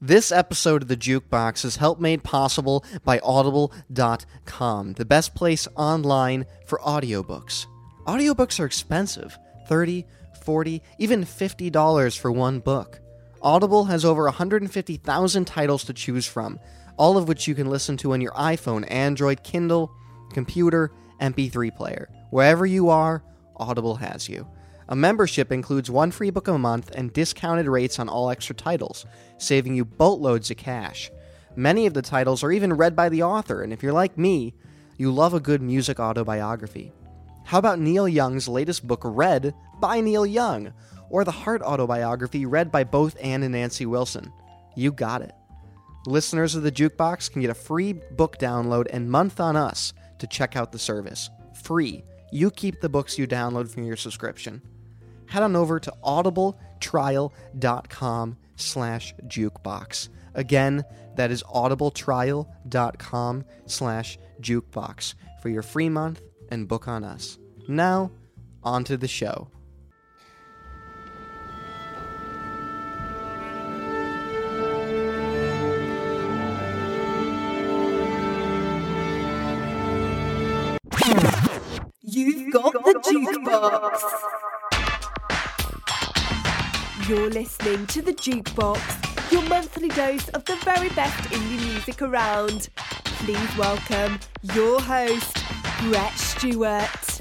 This episode of the Jukebox is help made possible by Audible.com, the best place online for audiobooks. Audiobooks are expensive 30 40 even $50 for one book. Audible has over 150,000 titles to choose from, all of which you can listen to on your iPhone, Android, Kindle, computer, MP3 player. Wherever you are, Audible has you. A membership includes one free book a month and discounted rates on all extra titles, saving you boatloads of cash. Many of the titles are even read by the author, and if you're like me, you love a good music autobiography. How about Neil Young's latest book, read by Neil Young, or the Heart autobiography read by both Anne and Nancy Wilson? You got it. Listeners of the Jukebox can get a free book download and month on us to check out the service. Free. You keep the books you download from your subscription head on over to audibletrial.com slash jukebox. Again, that is audibletrial.com slash jukebox for your free month and book on us. Now, on to the show. You've got the jukebox. You're listening to The Jukebox, your monthly dose of the very best indie music around. Please welcome your host, Brett Stewart.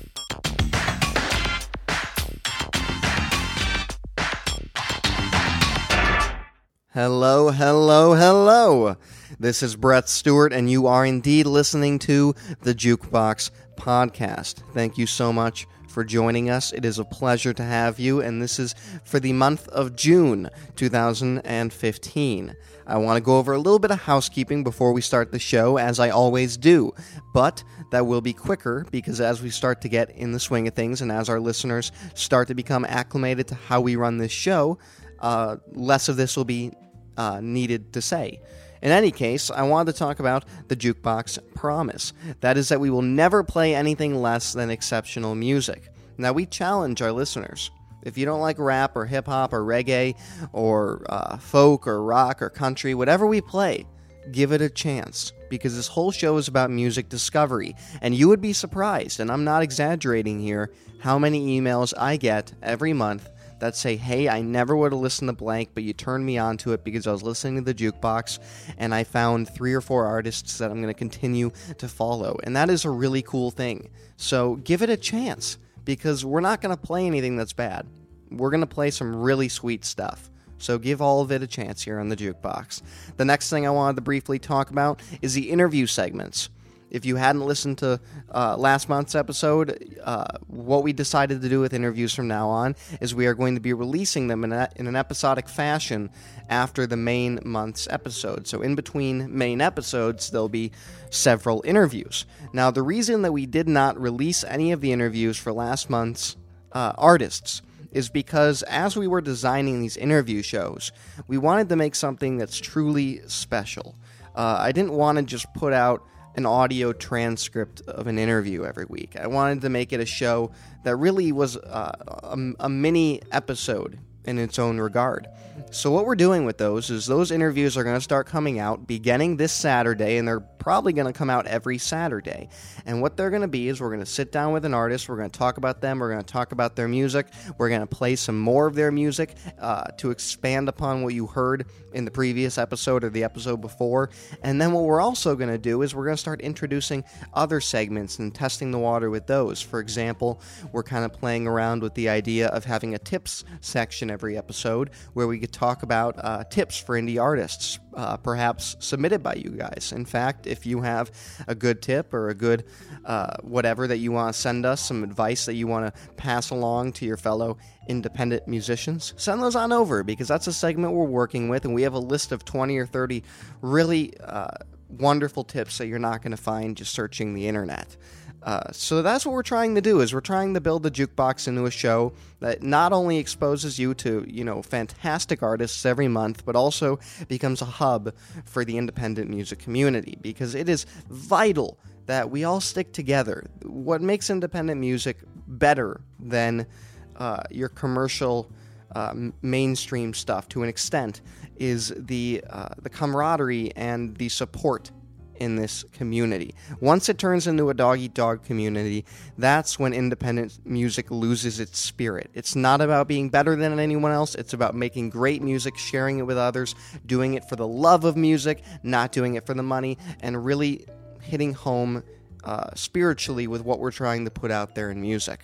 Hello, hello, hello. This is Brett Stewart, and you are indeed listening to the Jukebox Podcast. Thank you so much for joining us. It is a pleasure to have you, and this is for the month of June 2015. I want to go over a little bit of housekeeping before we start the show, as I always do, but that will be quicker because as we start to get in the swing of things and as our listeners start to become acclimated to how we run this show, uh, less of this will be uh, needed to say. In any case, I wanted to talk about the Jukebox Promise. That is, that we will never play anything less than exceptional music. Now, we challenge our listeners. If you don't like rap or hip hop or reggae or uh, folk or rock or country, whatever we play, give it a chance because this whole show is about music discovery. And you would be surprised, and I'm not exaggerating here, how many emails I get every month that say, hey, I never would have listened to blank, but you turned me on to it because I was listening to the jukebox and I found three or four artists that I'm going to continue to follow. And that is a really cool thing. So give it a chance because we're not going to play anything that's bad. We're going to play some really sweet stuff. So give all of it a chance here on the jukebox. The next thing I wanted to briefly talk about is the interview segments. If you hadn't listened to uh, last month's episode, uh, what we decided to do with interviews from now on is we are going to be releasing them in, a, in an episodic fashion after the main month's episode. So, in between main episodes, there'll be several interviews. Now, the reason that we did not release any of the interviews for last month's uh, artists is because as we were designing these interview shows, we wanted to make something that's truly special. Uh, I didn't want to just put out an audio transcript of an interview every week. I wanted to make it a show that really was uh, a, a mini episode in its own regard. So, what we're doing with those is those interviews are going to start coming out beginning this Saturday, and they're probably going to come out every Saturday. And what they're going to be is we're going to sit down with an artist, we're going to talk about them, we're going to talk about their music, we're going to play some more of their music uh, to expand upon what you heard in the previous episode or the episode before. And then what we're also going to do is we're going to start introducing other segments and testing the water with those. For example, we're kind of playing around with the idea of having a tips section every episode where we could talk about uh, tips for indie artists, uh, perhaps submitted by you guys. In fact, if you have a good tip or a good uh, whatever that you want to send us, some advice that you want to pass along to your fellow independent musicians, send those on over because that's a segment we're working with, and we have a list of 20 or 30 really uh, wonderful tips that you're not going to find just searching the internet. Uh, so that's what we're trying to do is we're trying to build the jukebox into a show that not only exposes you to you know fantastic artists every month but also becomes a hub for the independent music community because it is vital that we all stick together. What makes independent music better than uh, your commercial uh, mainstream stuff to an extent is the uh, the camaraderie and the support in this community. Once it turns into a dog eat dog community, that's when independent music loses its spirit. It's not about being better than anyone else, it's about making great music, sharing it with others, doing it for the love of music, not doing it for the money, and really hitting home uh, spiritually with what we're trying to put out there in music.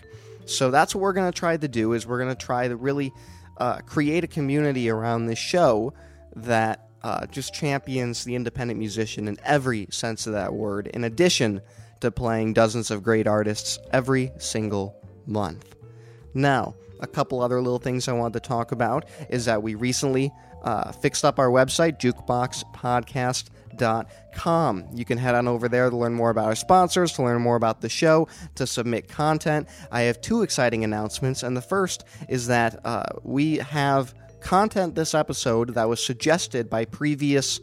So that's what we're going to try to do is we're going to try to really uh, create a community around this show that uh, just champions the independent musician in every sense of that word, in addition to playing dozens of great artists every single month. Now, a couple other little things I wanted to talk about is that we recently uh, fixed up our website, jukeboxpodcast.com. You can head on over there to learn more about our sponsors, to learn more about the show, to submit content. I have two exciting announcements, and the first is that uh, we have content this episode that was suggested by previous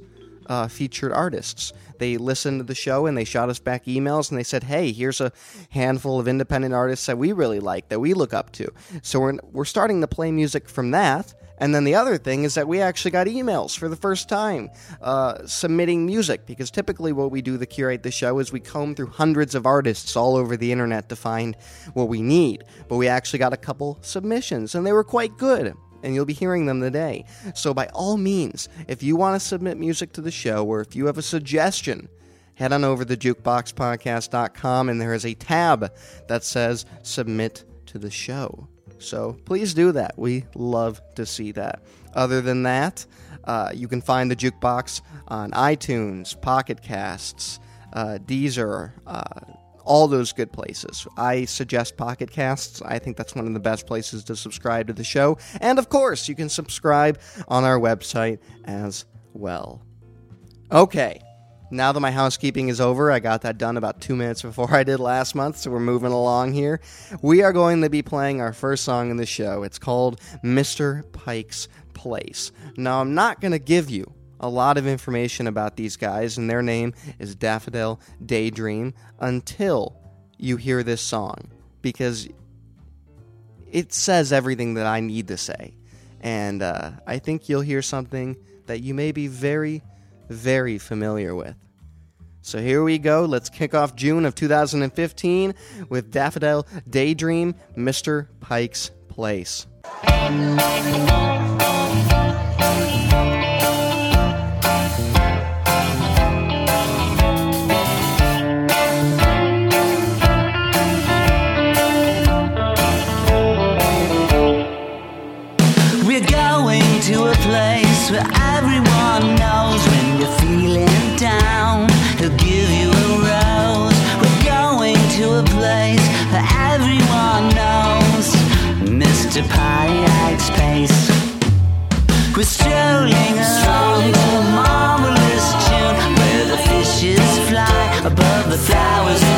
uh, featured artists. They listened to the show and they shot us back emails and they said, "Hey, here's a handful of independent artists that we really like that we look up to." So we're we're starting to play music from that. And then the other thing is that we actually got emails for the first time uh, submitting music because typically what we do to curate the show is we comb through hundreds of artists all over the internet to find what we need. But we actually got a couple submissions and they were quite good and you'll be hearing them today. So, by all means, if you want to submit music to the show or if you have a suggestion, head on over to jukeboxpodcast.com and there is a tab that says Submit to the Show. So, please do that. We love to see that. Other than that, uh, you can find the Jukebox on iTunes, Pocket Casts, uh, Deezer, uh, all those good places. I suggest Pocket Casts. I think that's one of the best places to subscribe to the show. And of course, you can subscribe on our website as well. Okay. Now that my housekeeping is over, I got that done about two minutes before I did last month, so we're moving along here. We are going to be playing our first song in the show. It's called Mr. Pike's Place. Now, I'm not going to give you a lot of information about these guys, and their name is Daffodil Daydream until you hear this song because it says everything that I need to say. And uh, I think you'll hear something that you may be very, very familiar with. So here we go. Let's kick off June of 2015 with Daffodil Daydream, Mr. Pike's Place. Pike's Place. We're strolling along a marvelous tune where the fishes fly above the flowers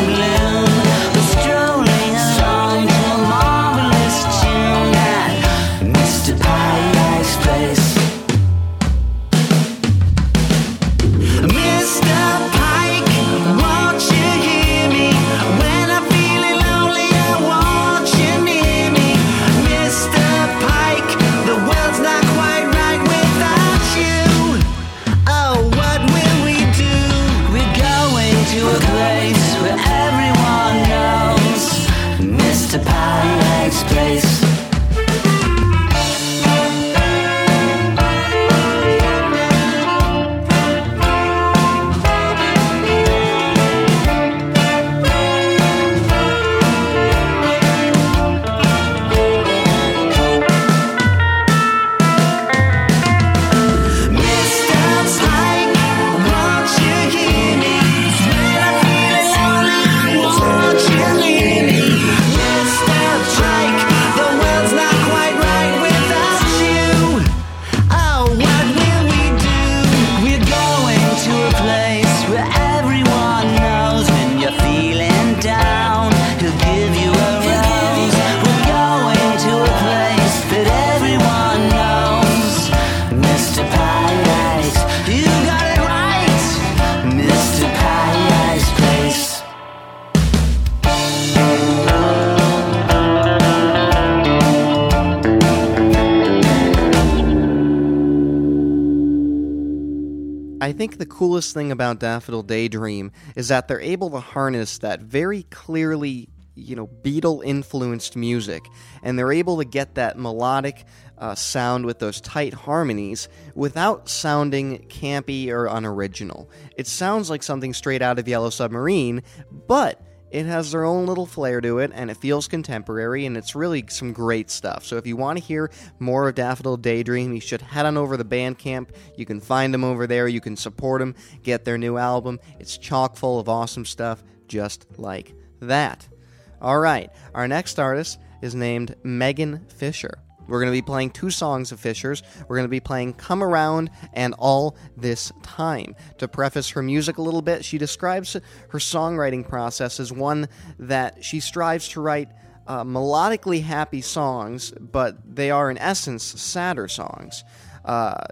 think the coolest thing about Daffodil Daydream is that they're able to harness that very clearly, you know, Beatle influenced music, and they're able to get that melodic uh, sound with those tight harmonies without sounding campy or unoriginal. It sounds like something straight out of Yellow Submarine, but it has their own little flair to it, and it feels contemporary, and it's really some great stuff. So if you want to hear more of Daffodil Daydream, you should head on over to Bandcamp. You can find them over there. You can support them, get their new album. It's chock full of awesome stuff, just like that. All right, our next artist is named Megan Fisher. We're going to be playing two songs of Fisher's. We're going to be playing Come Around and All This Time. To preface her music a little bit, she describes her songwriting process as one that she strives to write uh, melodically happy songs, but they are in essence sadder songs. Uh,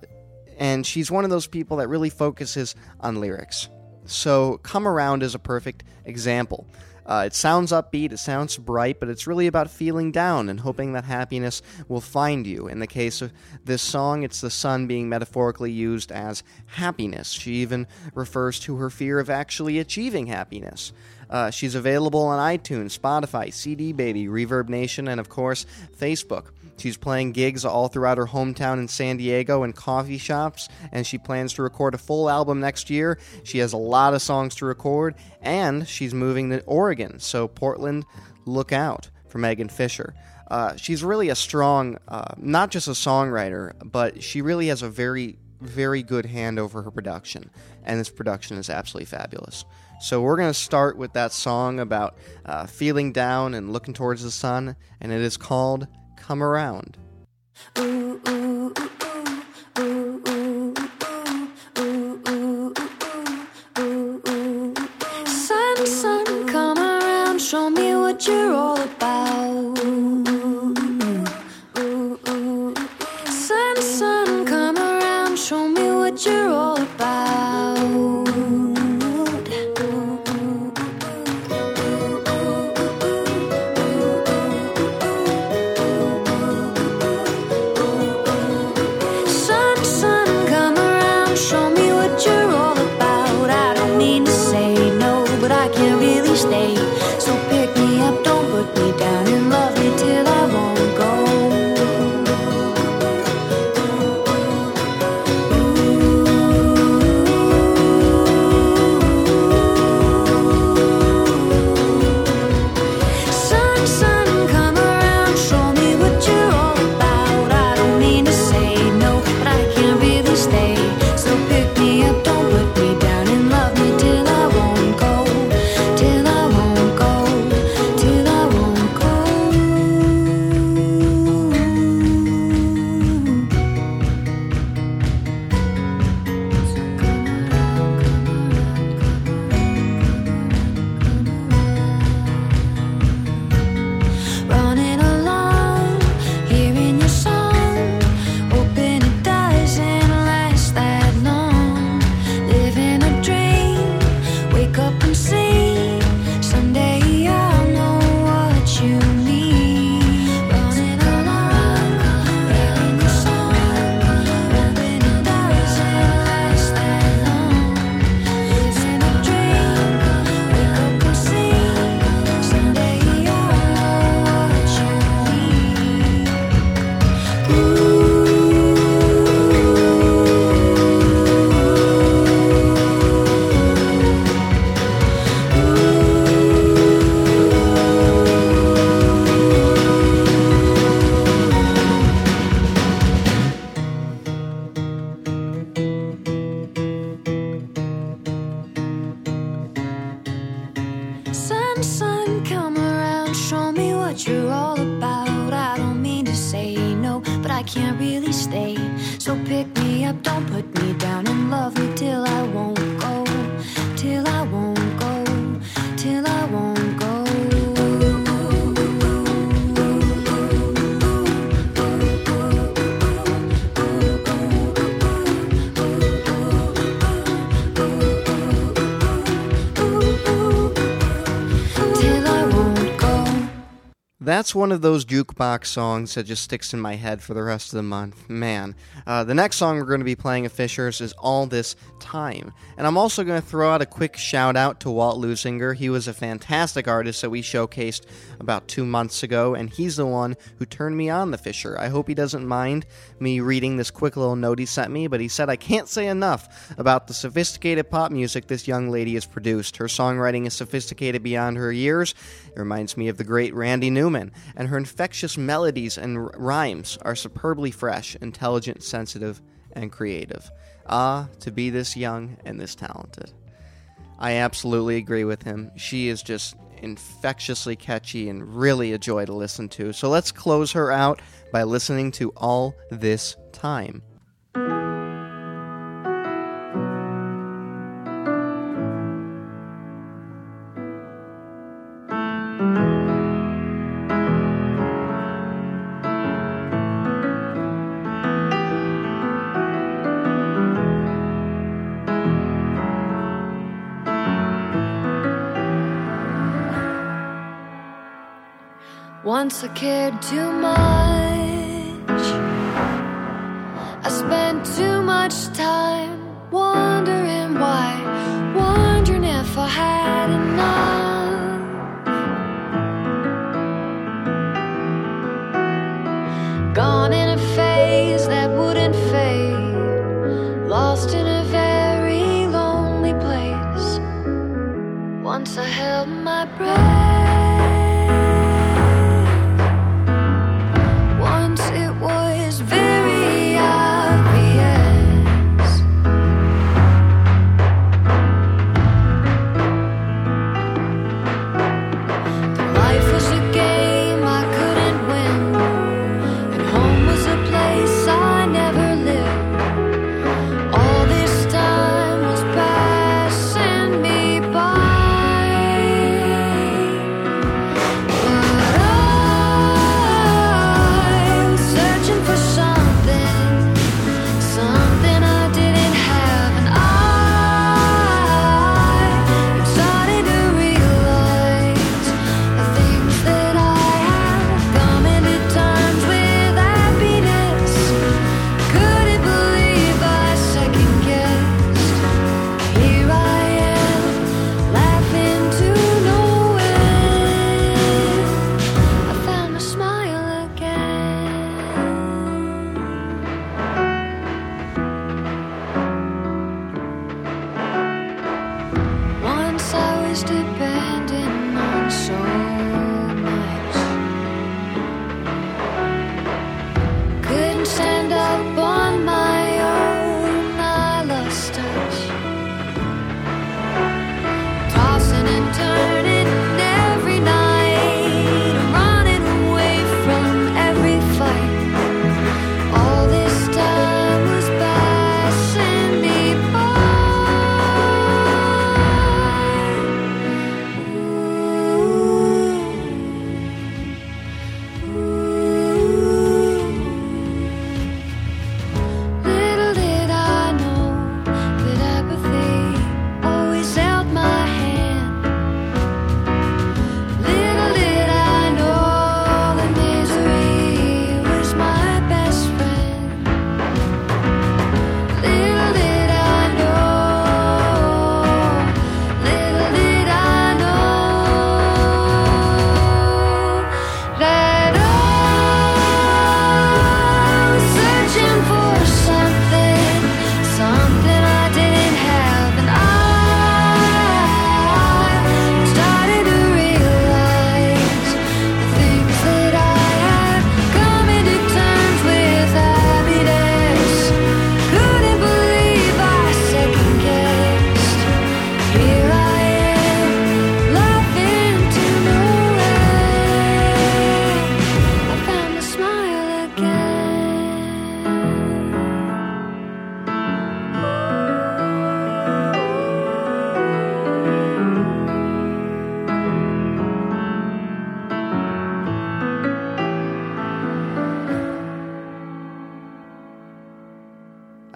and she's one of those people that really focuses on lyrics. So, Come Around is a perfect example. Uh, it sounds upbeat, it sounds bright, but it's really about feeling down and hoping that happiness will find you. In the case of this song, it's the sun being metaphorically used as happiness. She even refers to her fear of actually achieving happiness. Uh, she's available on iTunes, Spotify, CD Baby, Reverb Nation, and of course, Facebook. She's playing gigs all throughout her hometown in San Diego and coffee shops, and she plans to record a full album next year. She has a lot of songs to record, and she's moving to Oregon, so Portland, look out for Megan Fisher. Uh, she's really a strong, uh, not just a songwriter, but she really has a very, very good hand over her production, and this production is absolutely fabulous. So we're going to start with that song about uh, feeling down and looking towards the sun, and it is called come around. Ooh, ooh, ooh, sun, sun, come around, show me what you're all that's one of those jukebox songs that just sticks in my head for the rest of the month. Man. Uh, the next song we're going to be playing of Fisher's is All This Time. And I'm also going to throw out a quick shout out to Walt Lusinger. He was a fantastic artist that we showcased about two months ago, and he's the one who turned me on the Fisher. I hope he doesn't mind me reading this quick little note he sent me, but he said I can't say enough about the sophisticated pop music this young lady has produced. Her songwriting is sophisticated beyond her years. It reminds me of the great Randy Newman, and her infectious melodies and r- rhymes are superbly fresh, intelligent, sensitive, and creative. Ah, to be this young and this talented. I absolutely agree with him. She is just infectiously catchy and really a joy to listen to. So let's close her out by listening to All This Time. Once I cared too much. I spent too much time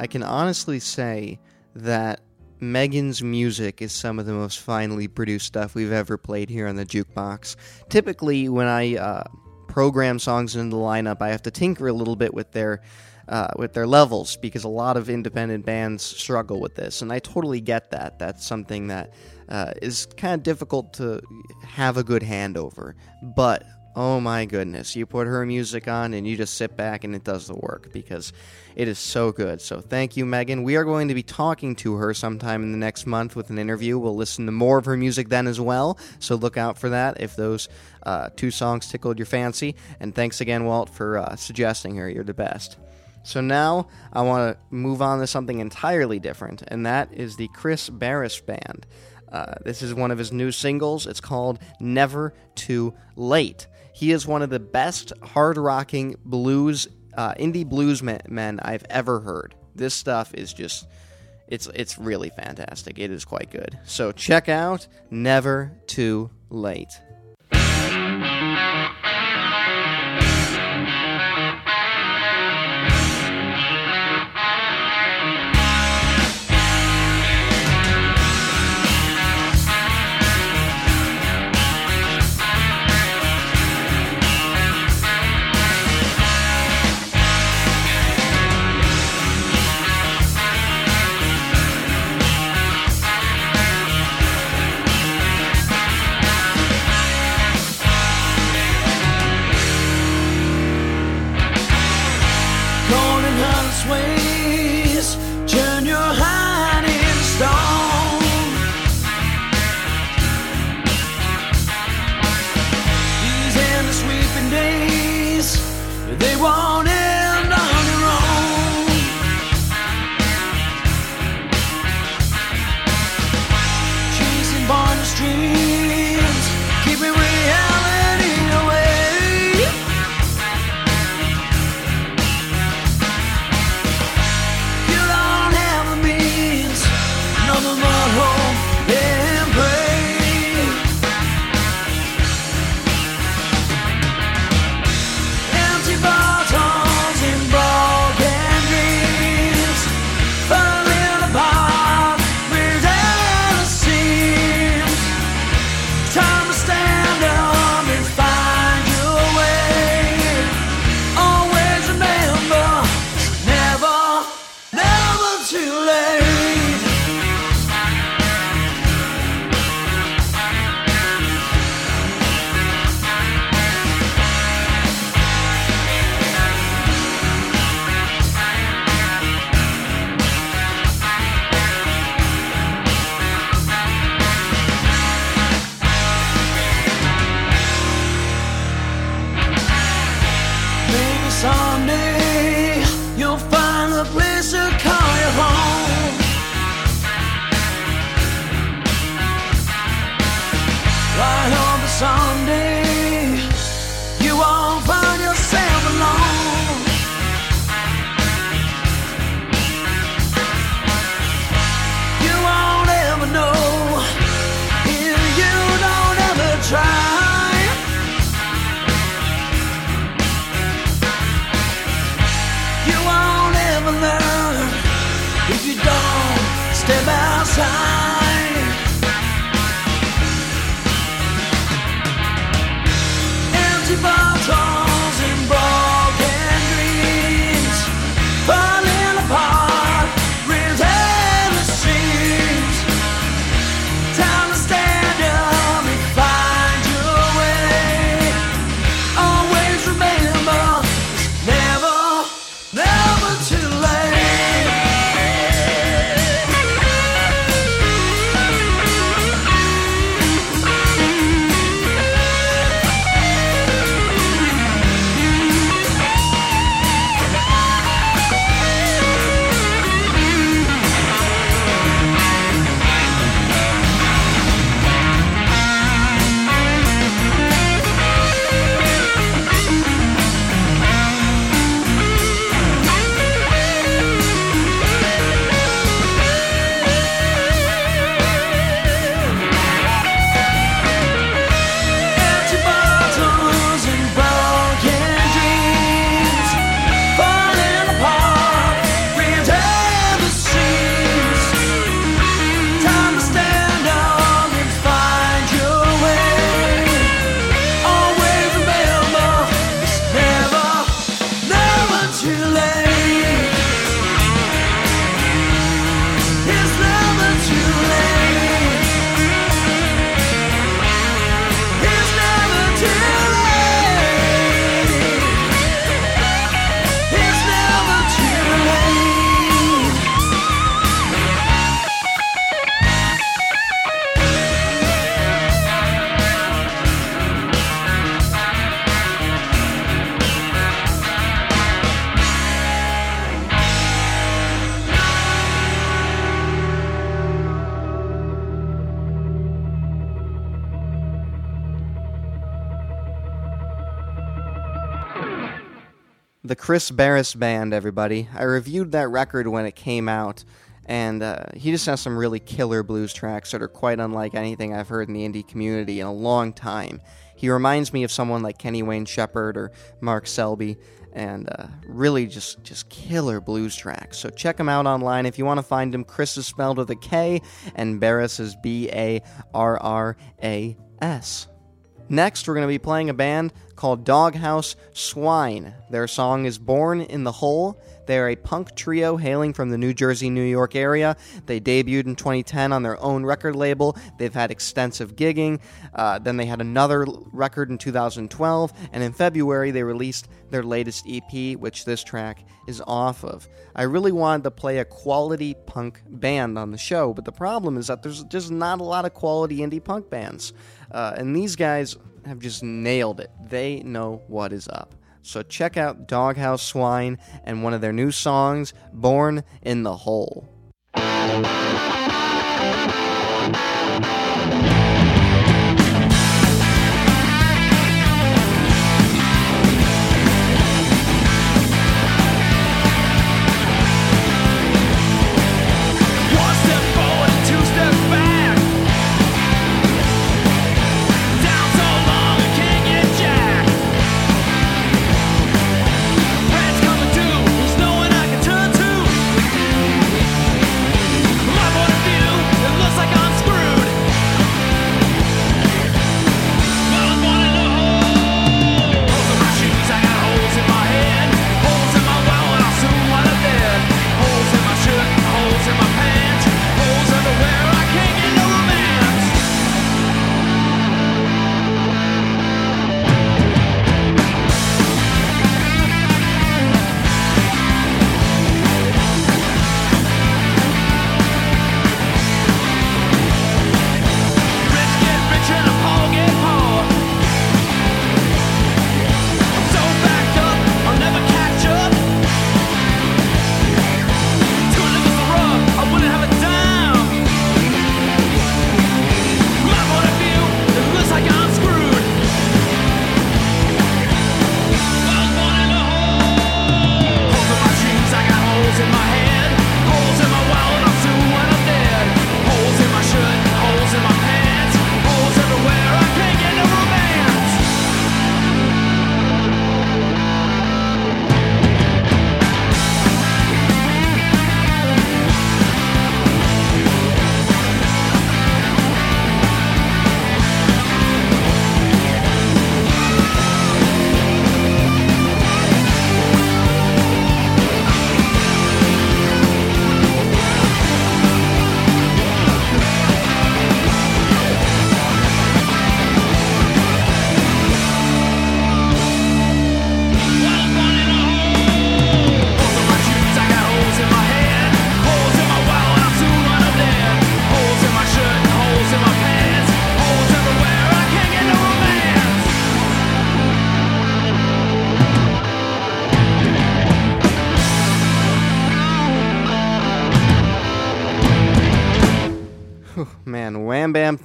I can honestly say that Megan's music is some of the most finely produced stuff we've ever played here on the jukebox. Typically, when I uh, program songs into the lineup, I have to tinker a little bit with their uh, with their levels because a lot of independent bands struggle with this, and I totally get that. That's something that uh, is kind of difficult to have a good hand over. But oh my goodness, you put her music on and you just sit back and it does the work because it is so good. So thank you, Megan. We are going to be talking to her sometime in the next month with an interview. We'll listen to more of her music then as well. So look out for that if those uh, two songs tickled your fancy. And thanks again, Walt, for uh, suggesting her. You're the best. So now I want to move on to something entirely different, and that is the Kris Barras Band. Uh, this is one of his new singles. It's called Never Too Late. He is one of the best hard rocking blues, uh, indie blues men, I've ever heard. This stuff is just, it's, it's really fantastic. It is quite good. So check out Never Too Late. Someday you'll find a place to call step Kris Barras Band, everybody. I reviewed that record when it came out, and uh, he just has some really killer blues tracks that are quite unlike anything I've heard in the indie community in a long time. He reminds me of someone like Kenny Wayne Shepherd or Mark Selby, and uh, really just just killer blues tracks. So check him out online if you want to find him. Chris is spelled with a K, and Barras is B A R R A S. Next, we're going to be playing a band called Doghouse Swine. Their song is Born in the Hole. They are a punk trio hailing from the New Jersey, New York area. They debuted in 2010 on their own record label. They've had extensive gigging. Uh, then they had another record in 2012, and in February they released their latest EP, which this track is off of. I really wanted to play a quality punk band on the show, but the problem is that there's just not a lot of quality indie punk bands. Uh, and these guys have just nailed it. They know what is up. So check out Doghouse Swine and one of their new songs, Born in the Hole.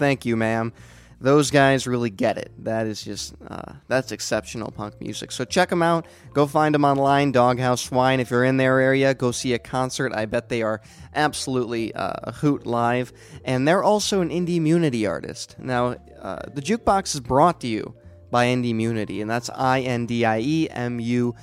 Thank you, ma'am. Those guys really get it. That is just, uh, that's exceptional punk music. So check them out. Go find them online, Doghouse Swine. If you're in their area, go see a concert. I bet they are absolutely uh, a hoot live. And they're also an Indie Munity artist. Now, uh, the jukebox is brought to you by Indie Munity, and that's I N D I E M U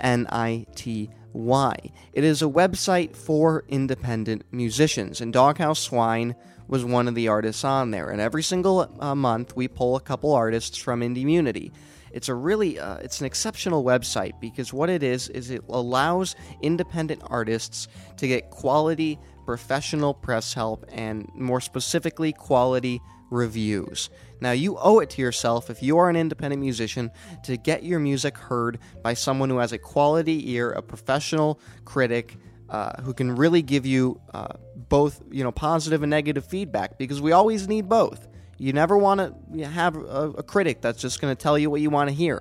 N I T Y. It is a website for independent musicians, and Doghouse Swine was one of the artists on there. And every single uh, month, we pull a couple artists from Indie Munity. It's a really, uh, it's an exceptional website because what it is is it allows independent artists to get quality professional press help and more specifically quality reviews. Now, you owe it to yourself, if you are an independent musician, to get your music heard by someone who has a quality ear, a professional critic, uh, who can really give you uh, both, you know, positive and negative feedback, because we always need both. You never want to have a, a critic that's just going to tell you what you want to hear.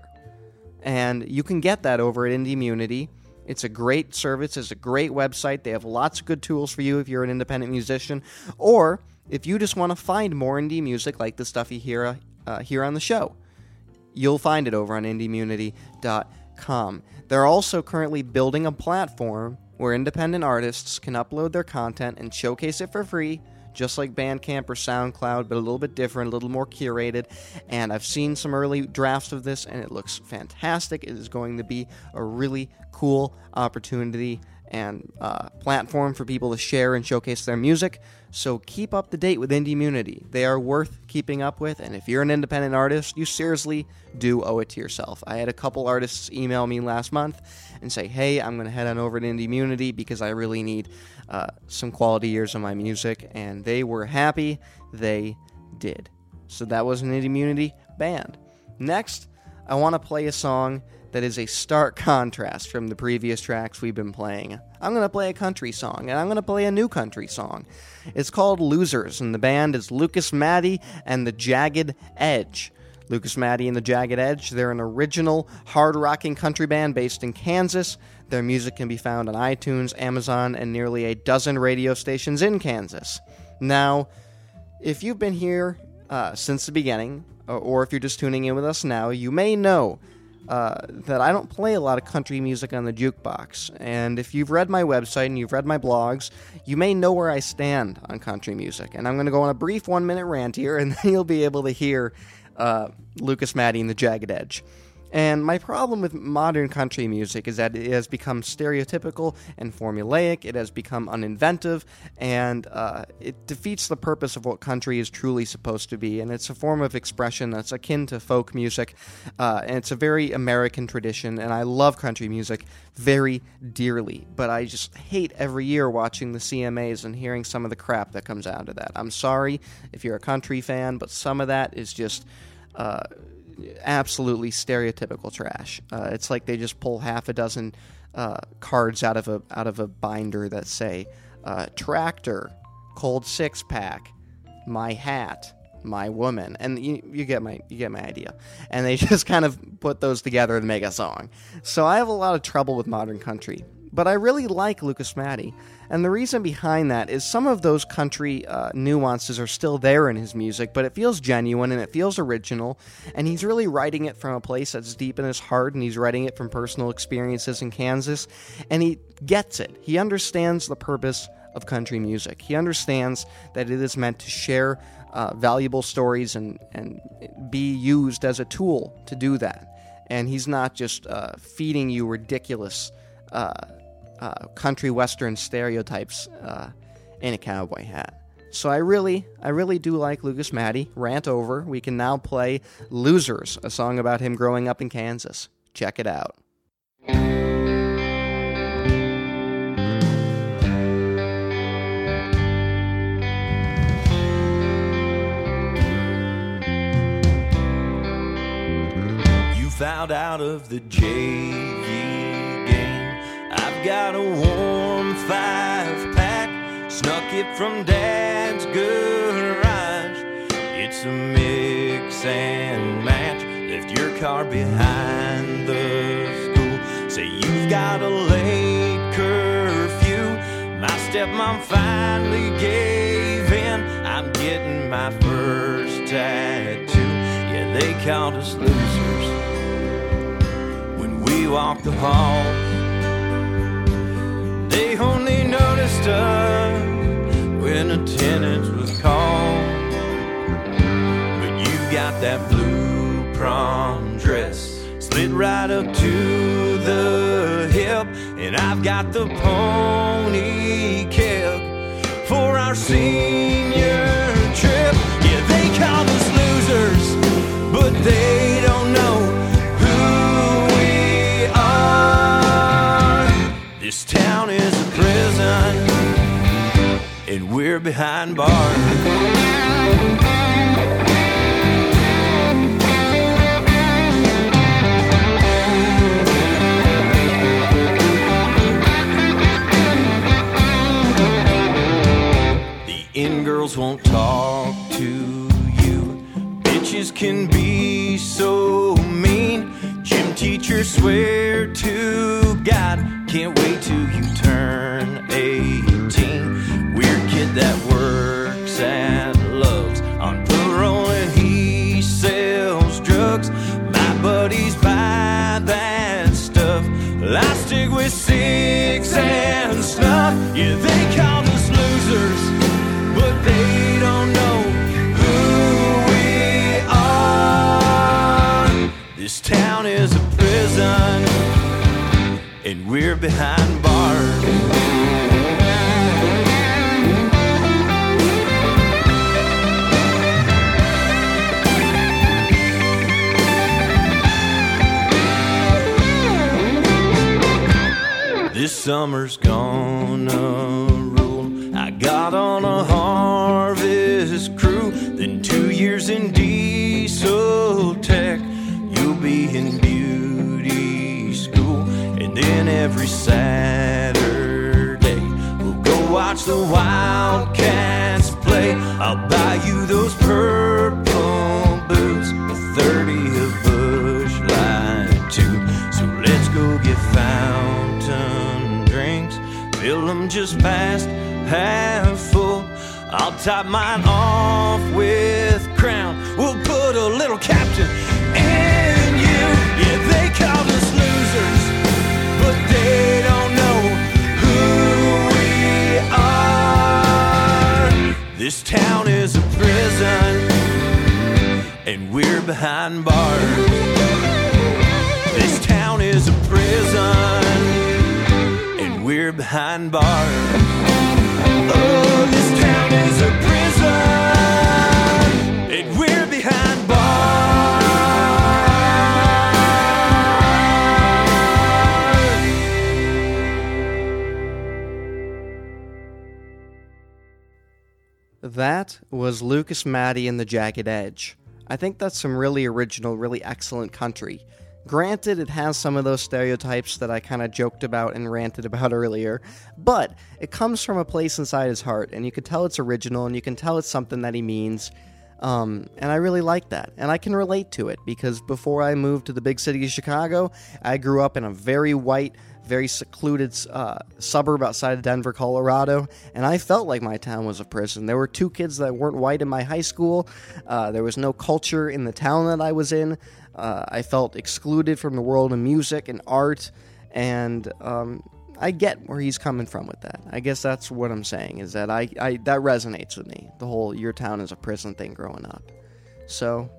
And you can get that over at Indie Munity. It's a great service, it's a great website. They have lots of good tools for you if you're an independent musician, or if you just want to find more indie music like the stuff you hear uh, here on the show. You'll find it over on indiemunity.com. They're also currently building a platform where independent artists can upload their content and showcase it for free, just like Bandcamp or SoundCloud, but a little bit different, a little more curated. And I've seen some early drafts of this, and it looks fantastic. It is going to be a really cool opportunity and uh, platform for people to share and showcase their music. So keep up to date with Indie Munity. They are worth keeping up with, and if you're an independent artist, you seriously do owe it to yourself. I had a couple artists email me last month and say, "Hey, I'm going to head on over to Indie Munity because I really need uh, some quality years of my music," and they were happy. They did. So that was an Indie Munity band. Next, I want to play a song that is a stark contrast from the previous tracks we've been playing. I'm going to play a country song, and I'm going to play a new country song. It's called Losers, and the band is Lucas Maddy and the Jagged Edge. Lucas Maddy and the Jagged Edge, they're an original hard rocking country band based in Kansas. Their music can be found on iTunes, Amazon, and nearly a dozen radio stations in Kansas. Now, if you've been here uh, since the beginning, or- or if you're just tuning in with us now, you may know uh, that I don't play a lot of country music on the jukebox. And if you've read my website and you've read my blogs, you may know where I stand on country music. And I'm going to go on a brief one minute rant here, and then you'll be able to hear uh, Lucas Maddy and the Jagged Edge. And my problem with modern country music is that it has become stereotypical and formulaic, it has become uninventive, and uh, it defeats the purpose of what country is truly supposed to be. And it's a form of expression that's akin to folk music, uh, and it's a very American tradition, and I love country music very dearly. But I just hate every year watching the CMAs and hearing some of the crap that comes out of that. I'm sorry if you're a country fan, but some of that is just. Uh, absolutely stereotypical trash. Uh, it's like they just pull half a dozen uh, cards out of a out of a binder that say uh, tractor, cold six pack, my hat, my woman, and you, you get my you get my idea. And they just kind of put those together to make a song. So I have a lot of trouble with modern country. But I really like Lucas Maddy, and the reason behind that is some of those country uh, nuances are still there in his music, but it feels genuine and it feels original, and he's really writing it from a place that's deep in his heart, and he's writing it from personal experiences in Kansas, and he gets it. He understands the purpose of country music. He understands that it is meant to share uh, valuable stories and, and be used as a tool to do that. And he's not just uh, feeding you ridiculous uh, uh, country western stereotypes uh, in a cowboy hat. So I really, I really do like Lucas Maddy. Rant over. We can now play "Losers," a song about him growing up in Kansas. Check it out. You found out of the. I've got a warm five pack, snuck it from Dad's garage. It's a mix and match. Left your car behind the school. Say you've got a late curfew. My stepmom finally gave in. I'm getting my first tattoo. Yeah, they called us losers when we walked the halls. They only noticed us when attendance was called. But you got that blue prom dress, slid right up to the hip, and I've got the pony keg for our senior trip. Yeah, they call us losers, but they and we're behind bars. The in girls won't talk to you. Bitches can be so mean. Gym teachers swear to God, can't wait till you turn 18 that works and Love's on parole and he sells drugs. My buddies buy that stuff. Well, I stick with six and snuff. Yeah, they call us losers, but they don't know who we are. This town is a prison, and we're behind bars. Summer's gonna rule. I got on a harvest crew, then two years in diesel tech. You'll be in beauty school, and then every Saturday we'll go watch the Wildcats play. I'll buy you those purple just past half full. I'll top mine off with crown. We'll put a little captain in you. Yeah, they call us losers, but they don't know who we are. This town is a prison, and we're behind bars. This town is a prison, behind bars. Oh, this town is a prison, and we're behind bars. That was Lucas Maddy and the Jagged Edge. I think that's some really original, really excellent country. Granted, it has some of those stereotypes that I kind of joked about and ranted about earlier, but it comes from a place inside his heart, and you can tell it's original, and you can tell it's something that he means. Um, and I really like that, and I can relate to it because before I moved to the big city of Chicago, I grew up in a very white, very secluded uh, suburb outside of Denver, Colorado, and I felt like my town was a prison. There were two kids that weren't white in my high school. Uh, there was no culture in the town that I was in. Uh, I felt excluded from the world of music and art, and um, I get where he's coming from with that. I guess that's what I'm saying is that I, I that resonates with me. The whole your town is a prison thing growing up. So,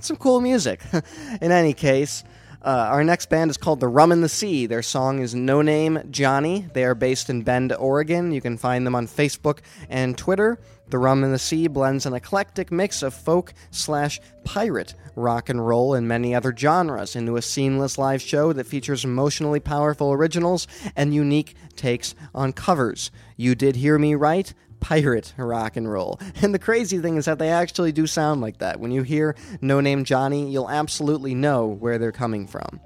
some cool music. in any case, uh, our next band is called The Rum and the Sea. Their song is No Name Johnny. They are based in Bend, Oregon. You can find them on Facebook and Twitter. The Rum and the Sea blends an eclectic mix of folk slash pirate rock and roll and many other genres into a seamless live show that features emotionally powerful originals and unique takes on covers. You did hear me right? pirate rock and roll. And the crazy thing is that they actually do sound like that. When you hear No Name Johnny, you'll absolutely know where they're coming from.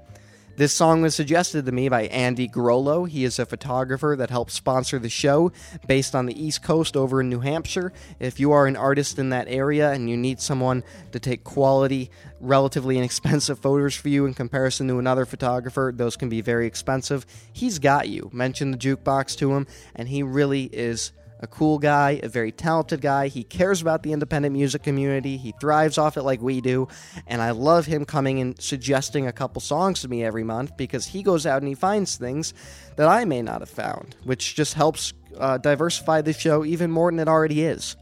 This song was suggested to me by Andy Groleau. He is a photographer that helps sponsor the show based on the East Coast over in New Hampshire. If you are an artist in that area and you need someone to take quality, relatively inexpensive photos for you in comparison to another photographer, those can be very expensive. He's got you. Mention the jukebox to him, and he really is a cool guy, a very talented guy. He cares about the independent music community. He thrives off it like we do. And I love him coming and suggesting a couple songs to me every month because he goes out and he finds things that I may not have found, which just helps uh, diversify the show even more than it already is.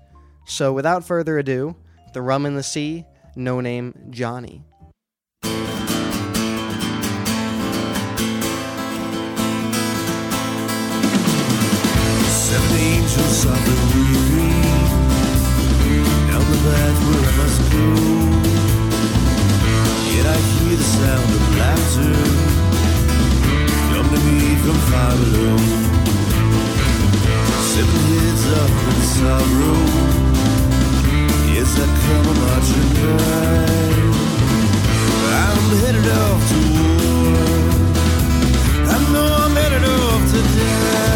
So without further ado, The Rum and the Sea, No Name Johnny. Seven angels of the weary Down the path where I must go. Yet I hear the sound of laughter Come to me from far below. Seven heads up in sorrow. Yes, I come a marching by. I'm headed off to war. I know I'm headed off to die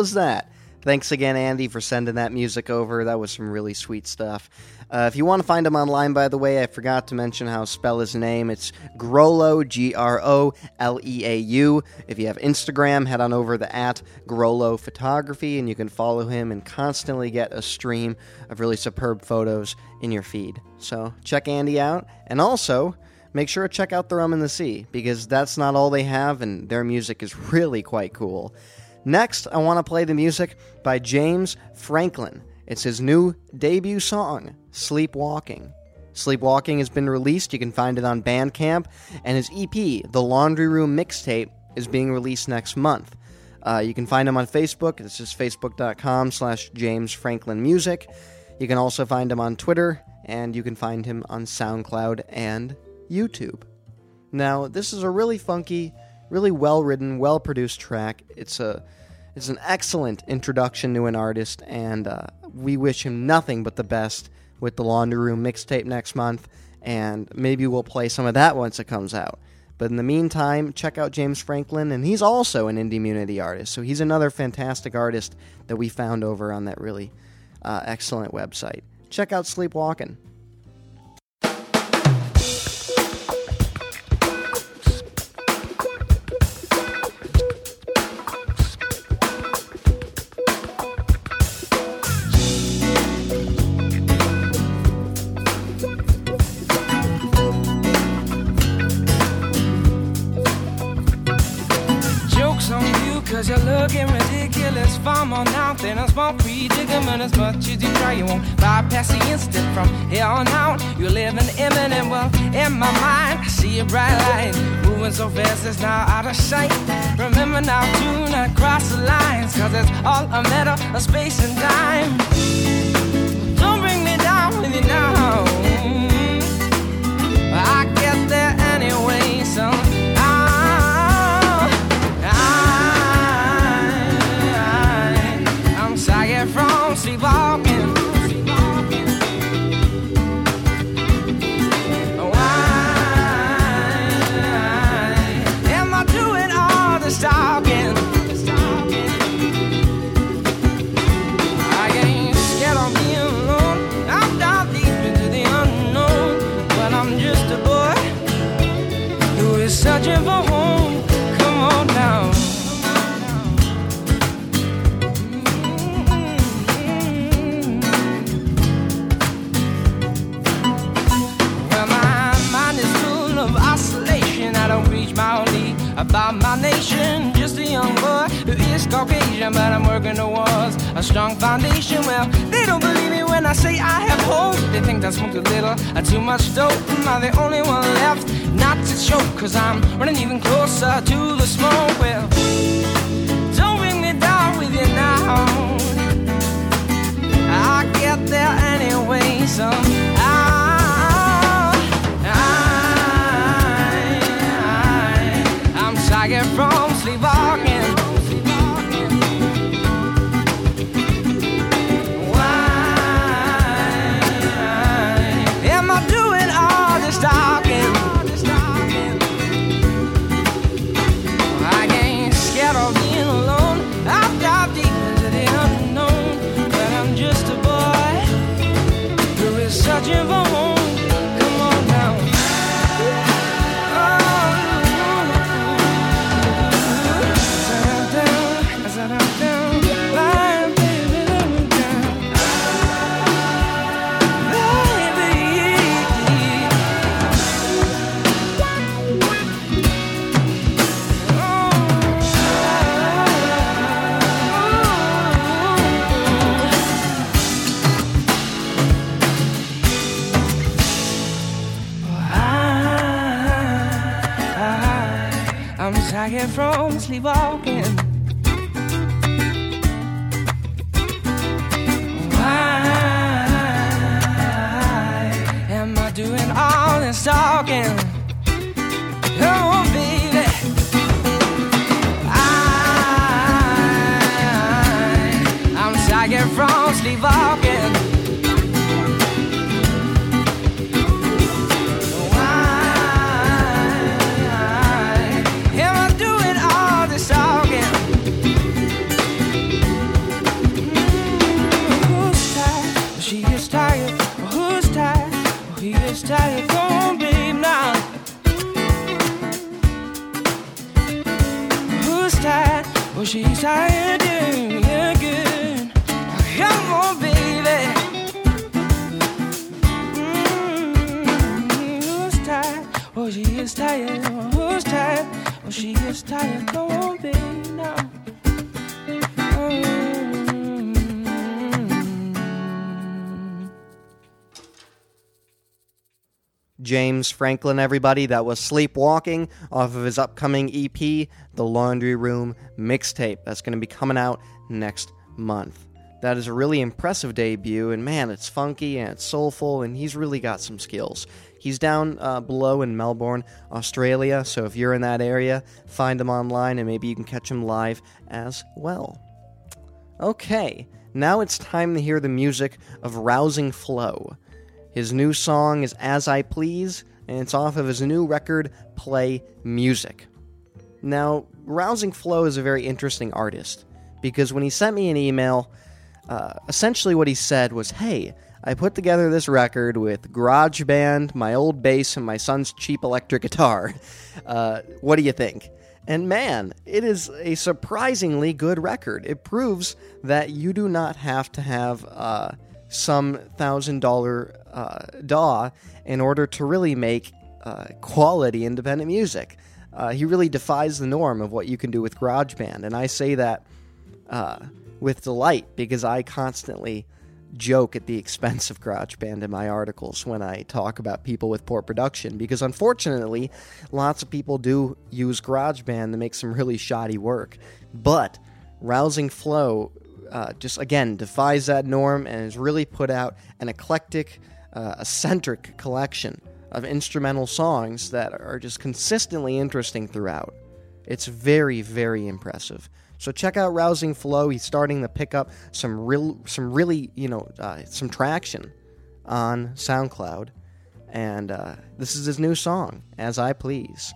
was that? Thanks again, Andy, for sending that music over. That was some really sweet stuff. Uh, if you want to find him online, by the way, I forgot to mention how to spell his name. It's Groleau, G R O L E A U. If you have Instagram, head on over to at Groleau Photography, and you can follow him and constantly get a stream of really superb photos in your feed. So check Andy out, and also make sure to check out The Rum and the Sea, because that's not all they have, and their music is really quite cool. Next, I want to play the music by James Franklin. It's his new debut song, Sleepwalking. Sleepwalking has been released. You can find it on Bandcamp, and his EP, The Laundry Room Mixtape, is being released next month. Uh, you can find him on Facebook. This is facebook.com slash James Franklin Music. You can also find him on Twitter, and you can find him on SoundCloud and YouTube. Now, this is a really funky, really well written, well produced track. It's a it's an excellent introduction to an artist, and uh, we wish him nothing but the best with the Laundry Room mixtape next month, and maybe we'll play some of that once it comes out. But in the meantime, check out James Franklin, and he's also an indie community artist, so he's another fantastic artist that we found over on that really uh, excellent website. Check out Sleepwalking. Ridiculous. Far more now than a small predicament. As much as you try, you won't bypass the instant from here on out. You live in imminent, well, in my mind, I see a bright light. Moving so fast, it's now out of sight. Remember now, do not cross the lines, cause it's all a matter of space and time. Don't bring me down with you now. I get there James Franklin, everybody. That was Sleepwalking off of his upcoming EP, The Laundry Room Mixtape. That's going to be coming out next month. That is a really impressive debut, and man, it's funky and it's soulful, and he's really got some skills. He's down uh, below in Melbourne, Australia, so if you're in that area, find him online and maybe you can catch him live as well. Okay, now it's time to hear the music of Rousing Flow. His new song is As I Please, and it's off of his new record, Play Music. Now, Rousing Flow is a very interesting artist because when he sent me an email, uh, essentially what he said was, Hey, I put together this record with GarageBand, my old bass, and my son's cheap electric guitar. Uh, what do you think? And man, it is a surprisingly good record. It proves that you do not have to have uh, some thousand dollar uh, DAW in order to really make uh, quality independent music. Uh, he really defies the norm of what you can do with GarageBand, and I say that uh, with delight because I constantly joke at the expense of GarageBand in my articles when I talk about people with poor production because unfortunately, lots of people do use GarageBand to make some really shoddy work. But Rousing Flow uh, just again defies that norm and has really put out an eclectic, uh, eccentric collection of instrumental songs that are just consistently interesting throughout. It's very, very impressive. So check out Rousing Flow. He's starting to pick up some real, some really, you know, uh, some traction on SoundCloud, and uh, this is his new song, "As I Please."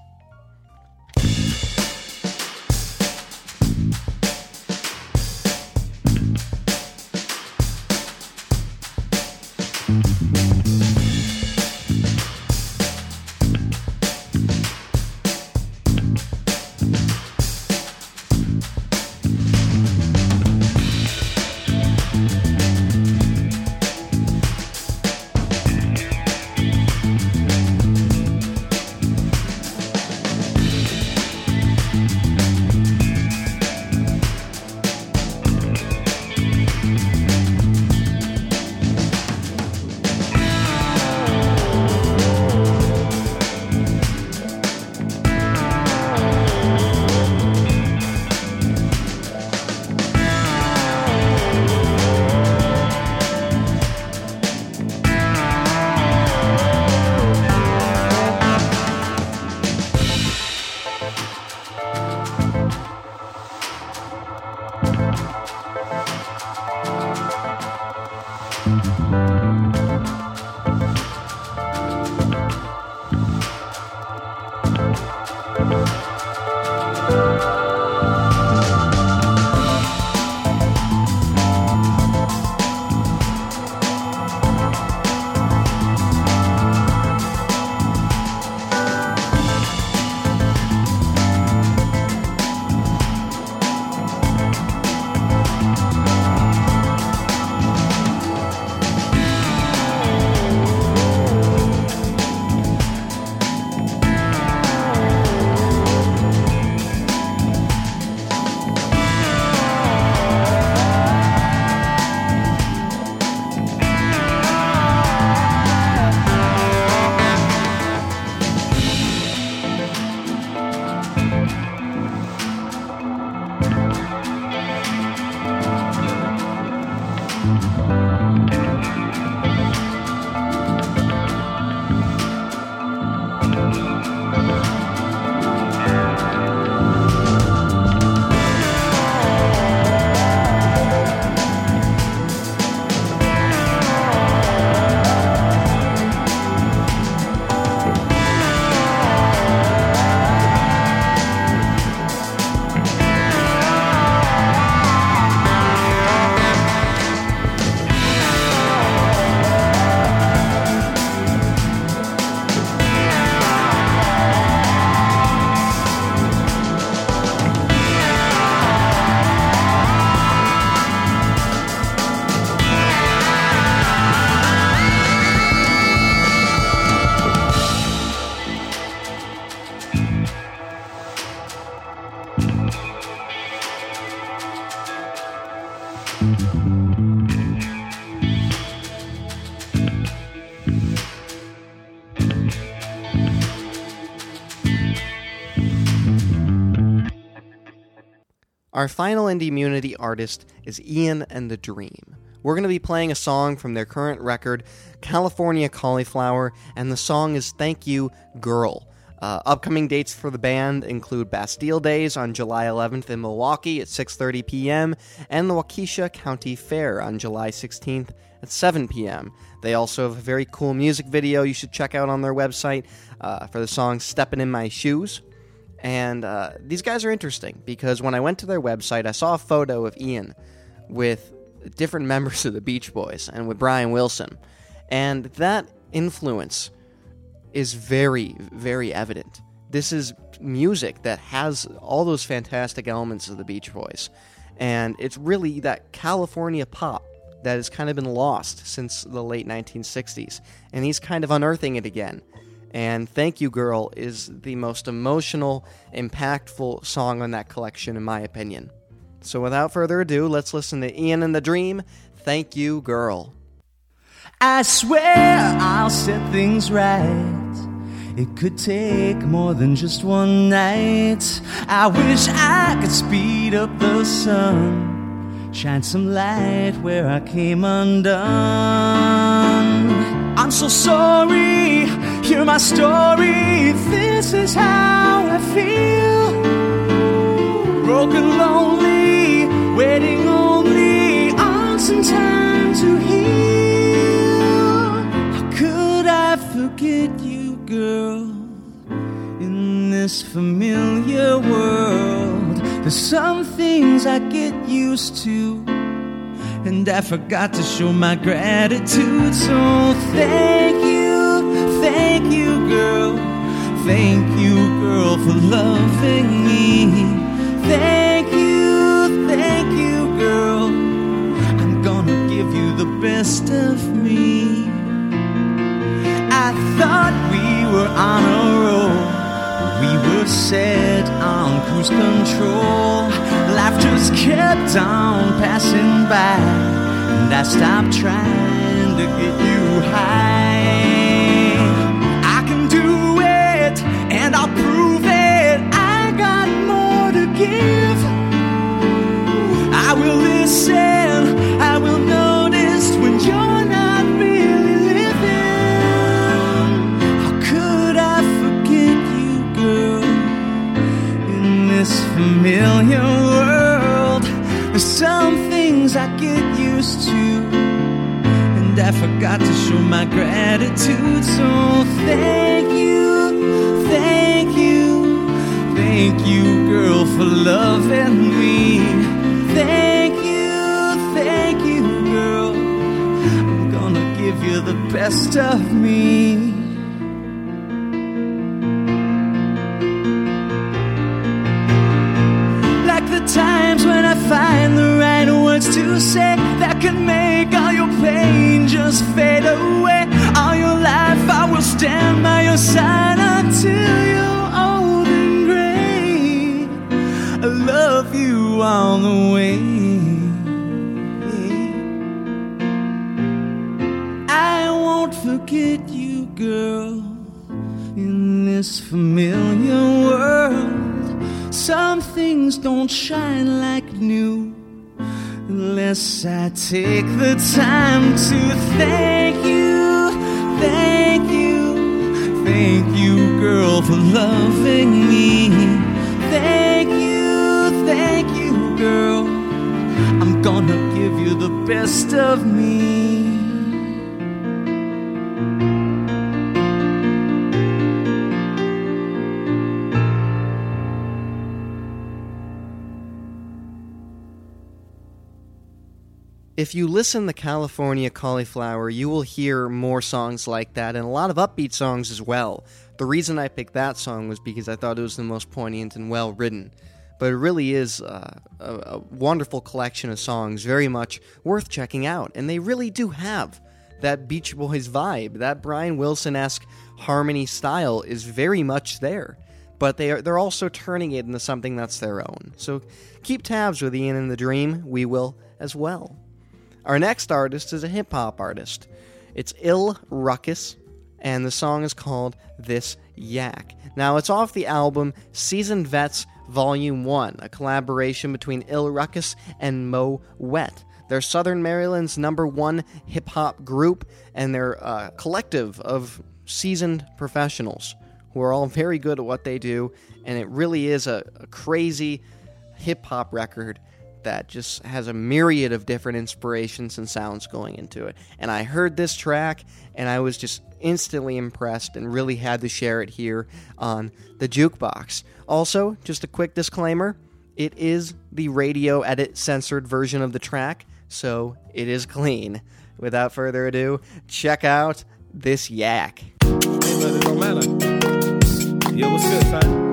Our final Indie Munity artist is Ian and the Dream. We're going to be playing a song from their current record, California Cauliflower, and the song is Thank You, Girl. Uh, upcoming dates for the band include Bastille Days on July 11th in Milwaukee at 6:30 p.m. and the Waukesha County Fair on July 16th at 7 p.m. They also have a very cool music video you should check out on their website uh, for the song "Steppin' in My Shoes." And uh, these guys are interesting because when I went to their website, I saw a photo of Ian with different members of the Beach Boys and with Brian Wilson. And that influence is very, very evident. This is music that has all those fantastic elements of the Beach Boys. And it's really that California pop that has kind of been lost since the late 1960s. And he's kind of unearthing it again. And Thank You Girl is the most emotional, impactful song on that collection, in my opinion. So without further ado, let's listen to Ian and the Dream. Thank You Girl. I swear I'll set things right. It could take more than just one night. I wish I could speed up the sun, shine some light where I came undone. I'm so sorry, hear my story. This is how I feel. Broken, lonely, waiting only on some time to heal. How could I forget you, girl? In this familiar world, there's some things I get used to. And I forgot to show my gratitude. So thank you, thank you, girl. Thank you, girl, for loving me. Thank you, thank you, girl. I'm gonna give you the best of me. I thought we were on a roll. We were set on cruise control. Life just kept on passing by. And I stopped trying to get you high. I can do it, and I'll prove it. I got more to give. I will listen, familiar world, there's some things I get used to, and I forgot to show my gratitude. So thank you, thank you, thank you, girl, for loving me. Thank you, thank you, girl. I'm gonna give you the best of me. Find the right words to say that can make all your pain just fade away. All your life I will stand by your side until you're old and gray. I love you all the way. I won't forget you, girl, in this familiar world. Some things don't shine like new unless I take the time to thank you, thank you, thank you, girl, for loving me. Thank you, thank you, girl. I'm gonna give you the best of me. If you listen to California Cauliflower, you will hear more songs like that and a lot of upbeat songs as well. The reason I picked that song was because I thought it was the most poignant and well written. But it really is uh, a, a wonderful collection of songs, very much worth checking out. And they really do have that Beach Boys vibe. That Brian Wilson esque harmony style is very much there. But they are, they're also turning it into something that's their own. So keep tabs with Ian and the Dream. We will as well. Our next artist is a hip hop artist. It's Ill Ruckus, and the song is called This Yak. Now, it's off the album Seasoned Vets Volume 1, a collaboration between Ill Ruckus and Mo Wet. They're Southern Maryland's number one hip hop group, and they're a collective of seasoned professionals who are all very good at what they do, and it really is a, a crazy hip hop record that just has a myriad of different inspirations and sounds going into it. And I heard this track and I was just instantly impressed and really had to share it here on the jukebox. Also, just a quick disclaimer it is the radio edit censored version of the track, so it is clean. Without further ado, check out this yak. Hey,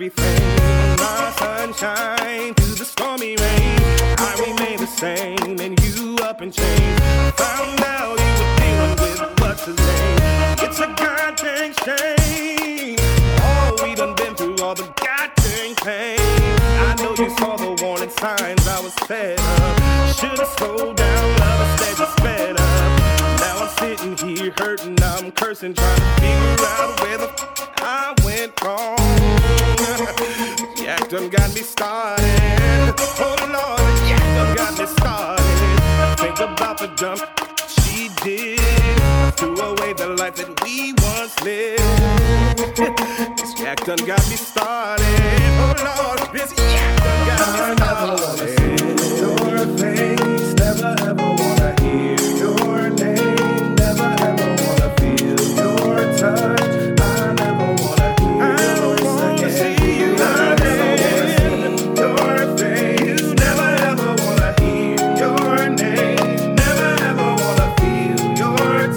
everything. My sunshine through the stormy rain. I remain the same, and you up in chains. Found out you were dealing with what's his name. It's a goddamn shame. Oh, we done been through all the goddamn pain. I know you saw the warning signs I was fed up. Should've slowed down, love instead you sped up. Now I'm sitting here hurting, I'm cursing, trying to figure out where the I went wrong. Yak done got me started. Oh Lord, Yak done got me started. Think about the dump she did. Threw away the life that we once lived. This Yak done got me started. Oh Lord, this Yak done got me started. Your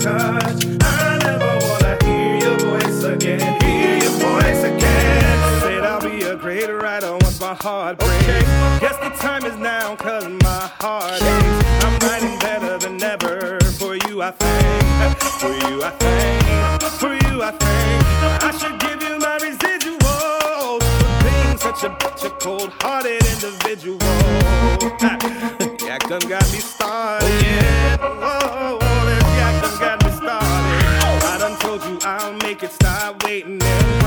touch. I never wanna hear your voice again, hear your voice again. Said I'll be a great writer once my heart breaks. Guess the time is now, cause my heart aches. I'm writing better than ever. For you, I thank. For you, I thank. For you, I thank. I should give you my residuals for being such a bitch, a cold-hearted individual. Yak done got me started. Oh, this yak oh, make it. Stop waiting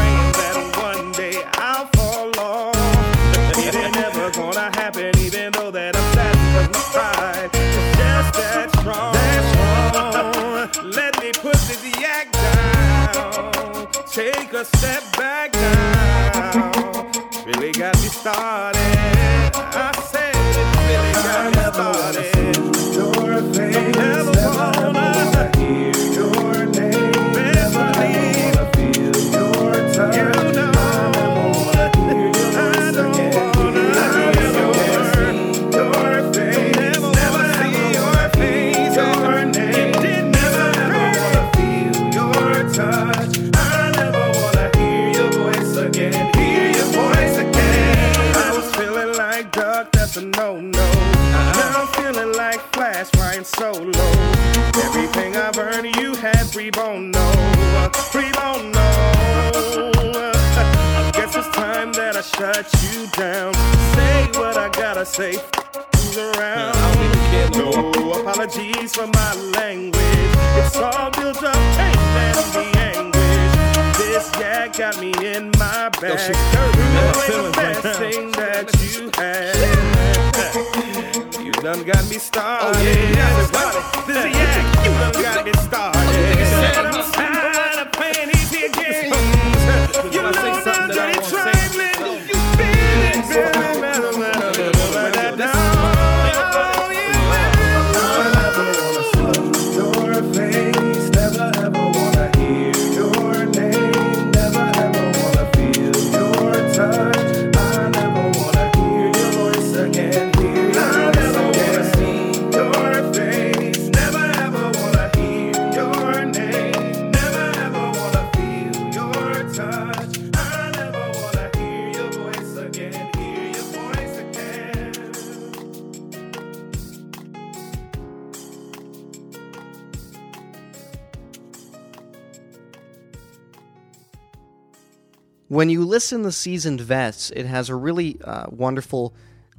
listen to the Seasoned Vets, it has a really uh, wonderful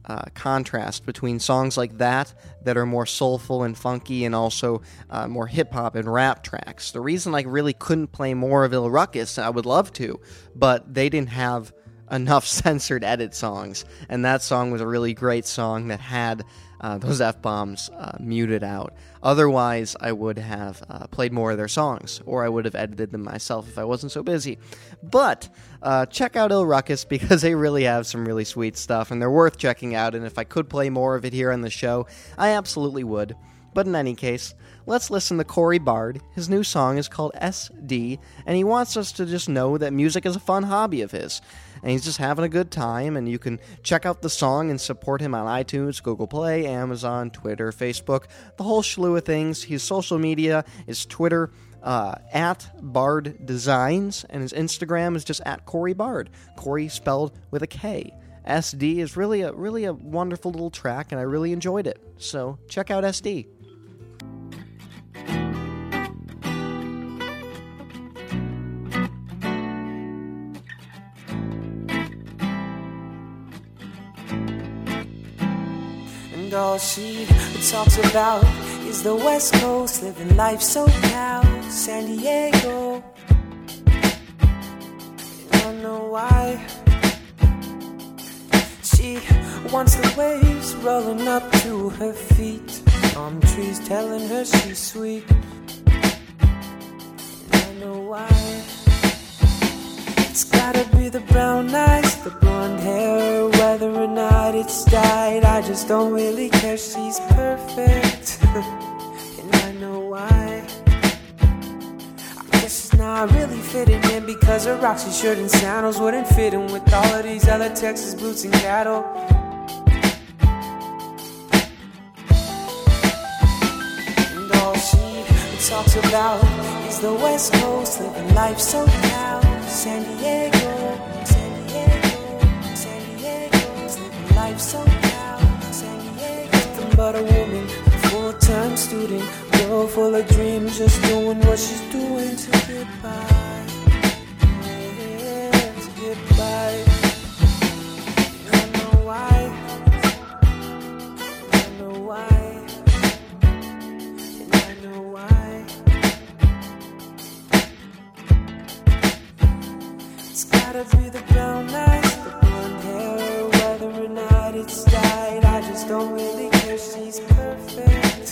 uh, contrast between songs like that that are more soulful and funky and also uh, more hip hop and rap tracks. The reason I really couldn't play more of ILL Ruckus, I would love to, but they didn't have enough censored edit songs, and that song was a really great song that had uh, those f bombs uh, muted out. Otherwise, I would have uh, played more of their songs, or I would have edited them myself if I wasn't so busy. But uh, check out ILL Ruckus because they really have some really sweet stuff, and they're worth checking out. And if I could play more of it here on the show, I absolutely would. But in any case, let's listen to Kory Bard. His new song is called SD, and he wants us to just know that music is a fun hobby of his. And he's just having a good time, and you can check out the song and support him on iTunes, Google Play, Amazon, Twitter, Facebook, the whole slew of things. His social media is Twitter, uh, at Bard Designs, and his Instagram is just at Kory Bard. Kory spelled with a K. SD is really a really a wonderful little track, and I really enjoyed it. So check out SD. All she talks about is the West Coast, living life so now, San Diego. I know why. She wants the waves rolling up to her feet. Palm trees telling her she's sweet. I know why. It's gotta be the brown eyes, the blonde hair, whether or not it's dyed. I just don't really care, she's perfect. and I know why. I guess she's not really fitting in because her Roxy shirt and sandals wouldn't fit in with all of these other Texas boots and cattle. And all she talks about is the West Coast, living life so. San Diego, San Diego, San Diego, living life so now. San Diego, nothing but a woman, full time student, girl full of dreams, just doing what she's doing to get by. Yeah, to get by. I know why. I know why. And I know why. Gotta be the brown the blonde hair, whether or not it's dyed. I just don't really care, she's perfect.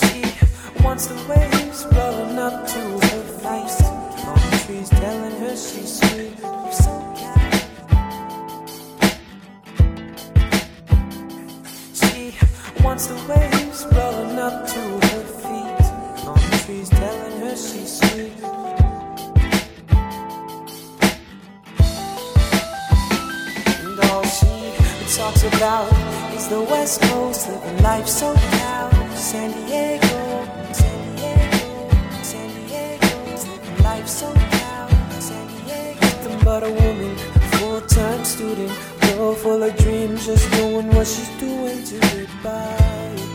she wants the waves rolling up to her face. Palm trees telling her she's sweet. She wants the waves rolling up to her feet. Trees telling her she's sweet. And all she talks about is the West Coast, living life so loud. San Diego, San Diego, San Diego, living life so loud. San Diego, nothing but a woman, full-time student, girl full of dreams, just doing what she's doing to get by.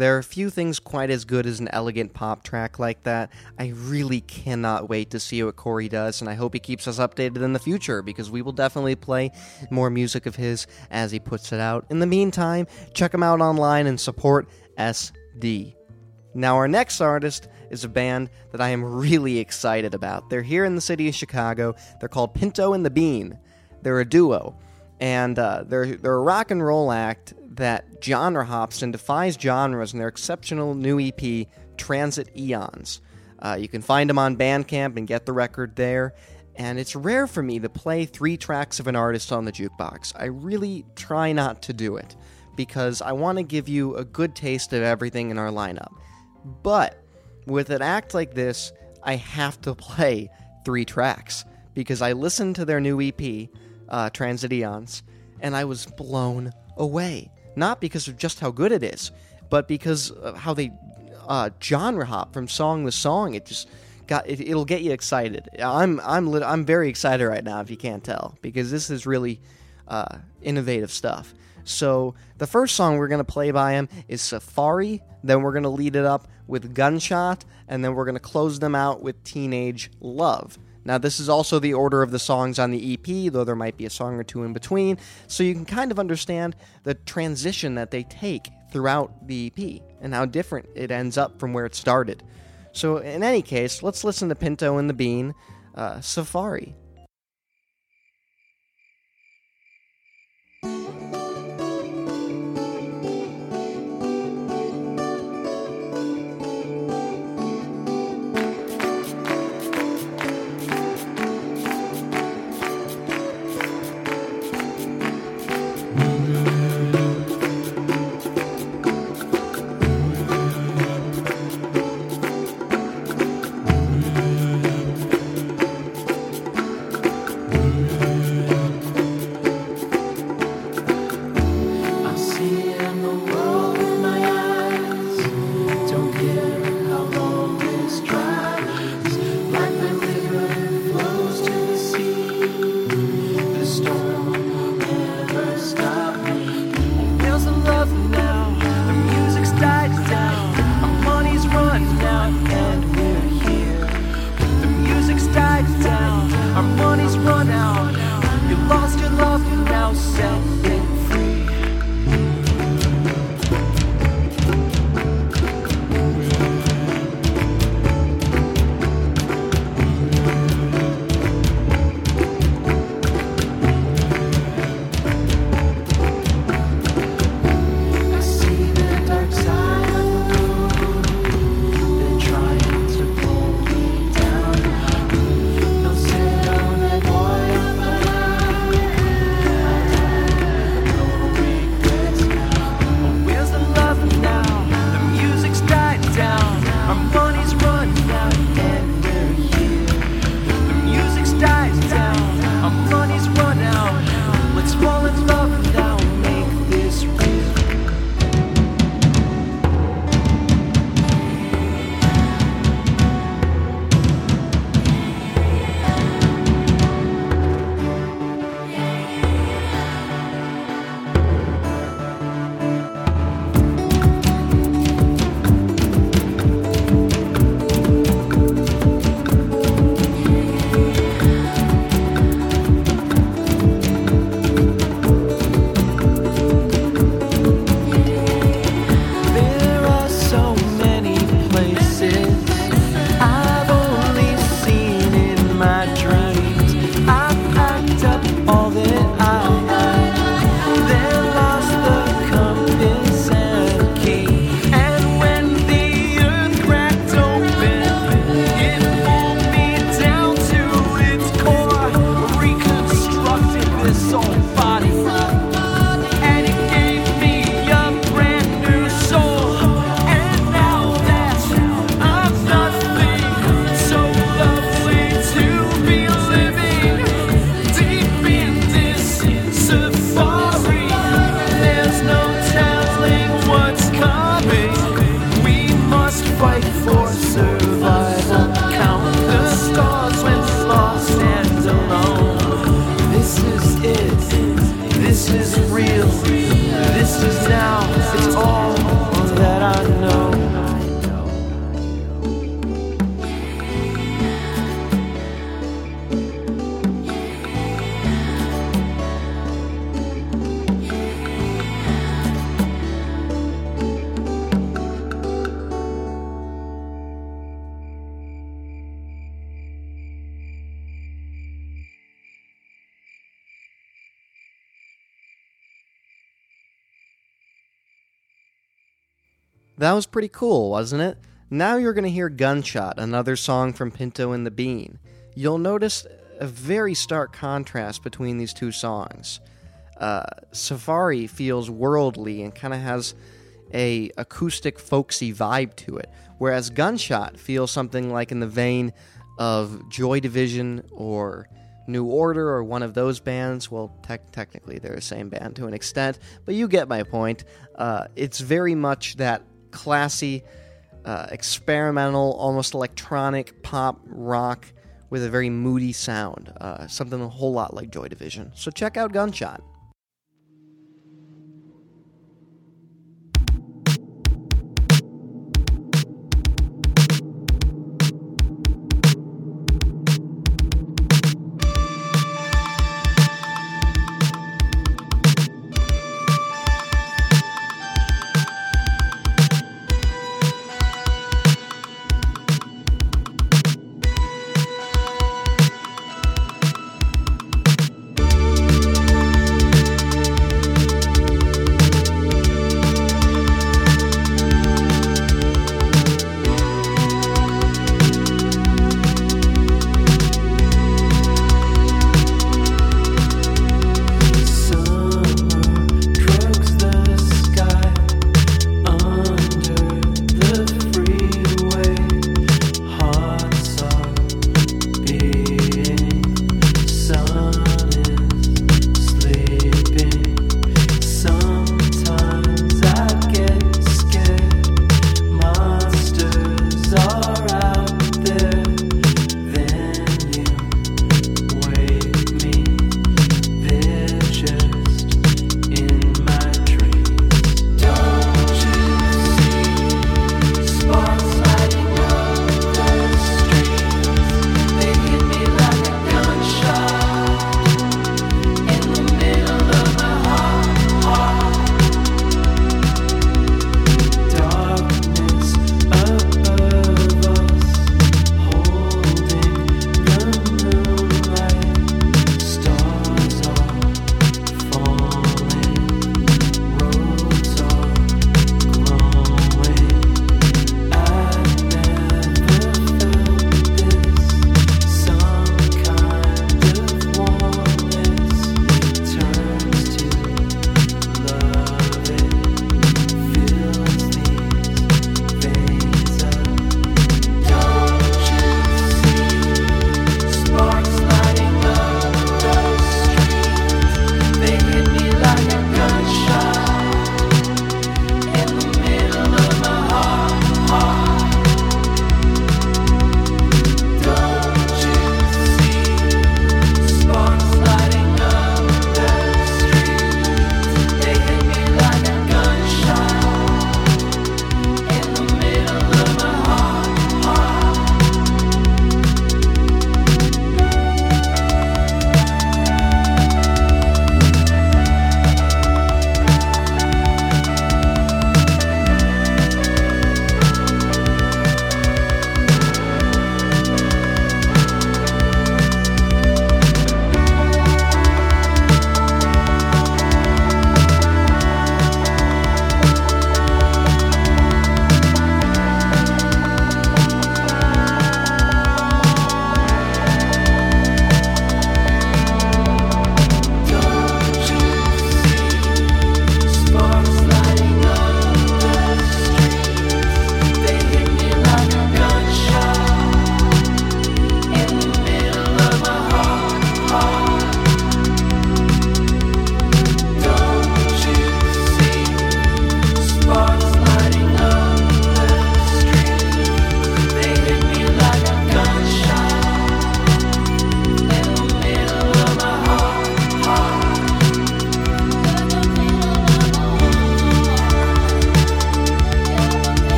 There are few things quite as good as an elegant pop track like that. I really cannot wait to see what Kory does, and I hope he keeps us updated in the future because we will definitely play more music of his as he puts it out. In the meantime, check him out online and support SD. Now, our next artist is a band that I am really excited about. They're here in the city of Chicago. They're called Pinto and the Bean. They're a duo, and uh, they're they're a rock and roll act that genre hops and defies genres in their exceptional new EP, Transit Eons. Uh, you can find them on Bandcamp and get the record there. And it's rare for me to play three tracks of an artist on the jukebox. I really try not to do it because I want to give you a good taste of everything in our lineup. But with an act like this, I have to play three tracks because I listened to their new EP, uh, Transit Eons, and I was blown away. Not because of just how good it is, but because of how they uh, genre hop from song to song. It just got it, it'll get you excited. I'm I'm lit, I'm very excited right now if you can't tell because this is really uh, innovative stuff. So the first song we're gonna play by him is Safari. Then we're gonna lead it up with Gunshot, and then we're gonna close them out with Teenage Love. Now, this is also the order of the songs on the EP, though there might be a song or two in between, so you can kind of understand the transition that they take throughout the EP and how different it ends up from where it started. So, in any case, let's listen to Pinto and the Bean, uh, Safari. That was pretty cool, wasn't it? Now you're going to hear Gunshot, another song from Pinto and the Bean. You'll notice a very stark contrast between these two songs. Uh, Safari feels worldly and kind of has a acoustic folksy vibe to it, whereas Gunshot feels something like in the vein of Joy Division or New Order or one of those bands. Well, tec- technically they're the same band to an extent, but you get my point. Uh, it's very much that classy, uh, experimental, almost electronic pop rock with a very moody sound, uh, something a whole lot like Joy Division. So check out Gunshot.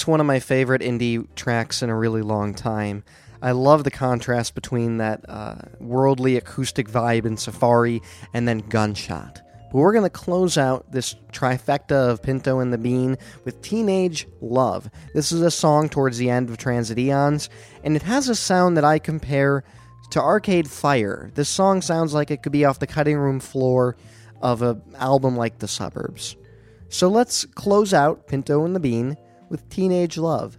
That's one of my favorite indie tracks in a really long time. I love the contrast between that uh, worldly acoustic vibe in Safari and then Gunshot. But we're going to close out this trifecta of Pinto and the Bean with Teenage Love. This is a song towards the end of Transit Eons, and it has a sound that I compare to Arcade Fire. This song sounds like it could be off the cutting room floor of an album like The Suburbs. So let's close out Pinto and the Bean with Teenage Love.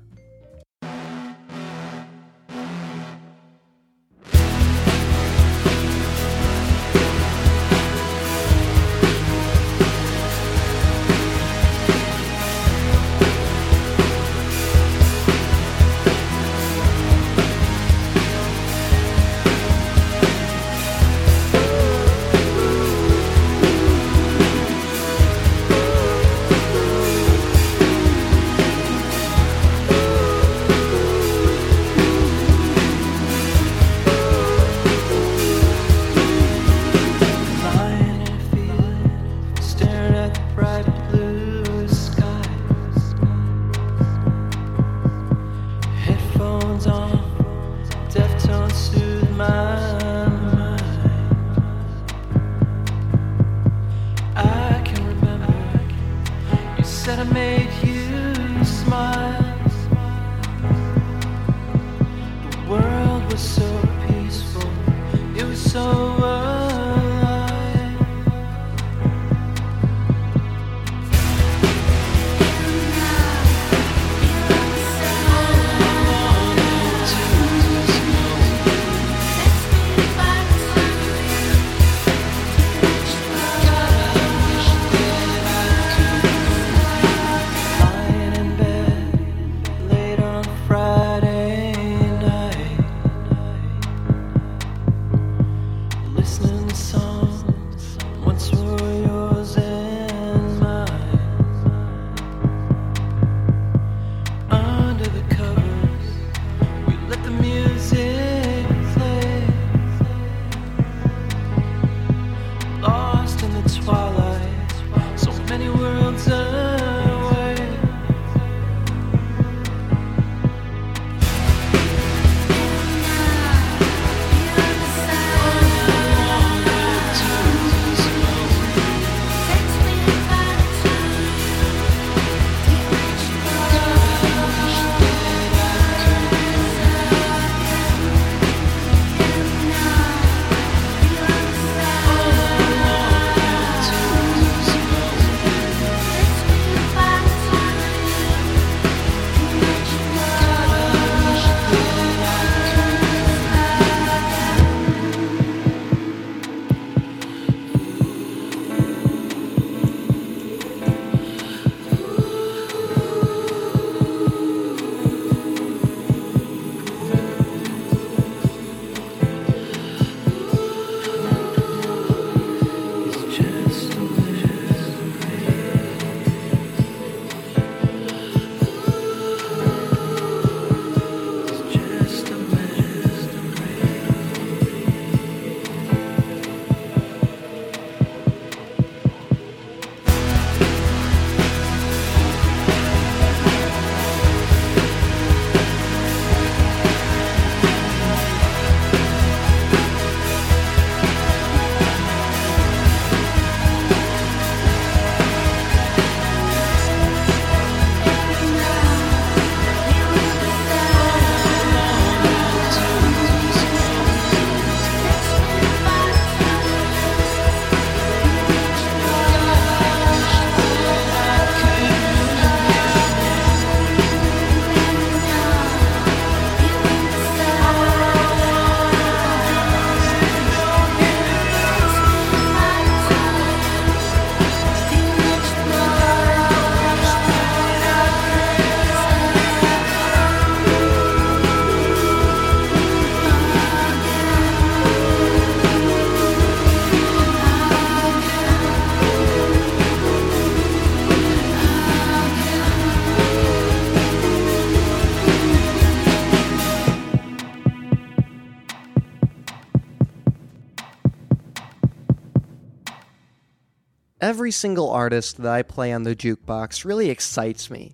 Every single artist that I play on the jukebox really excites me.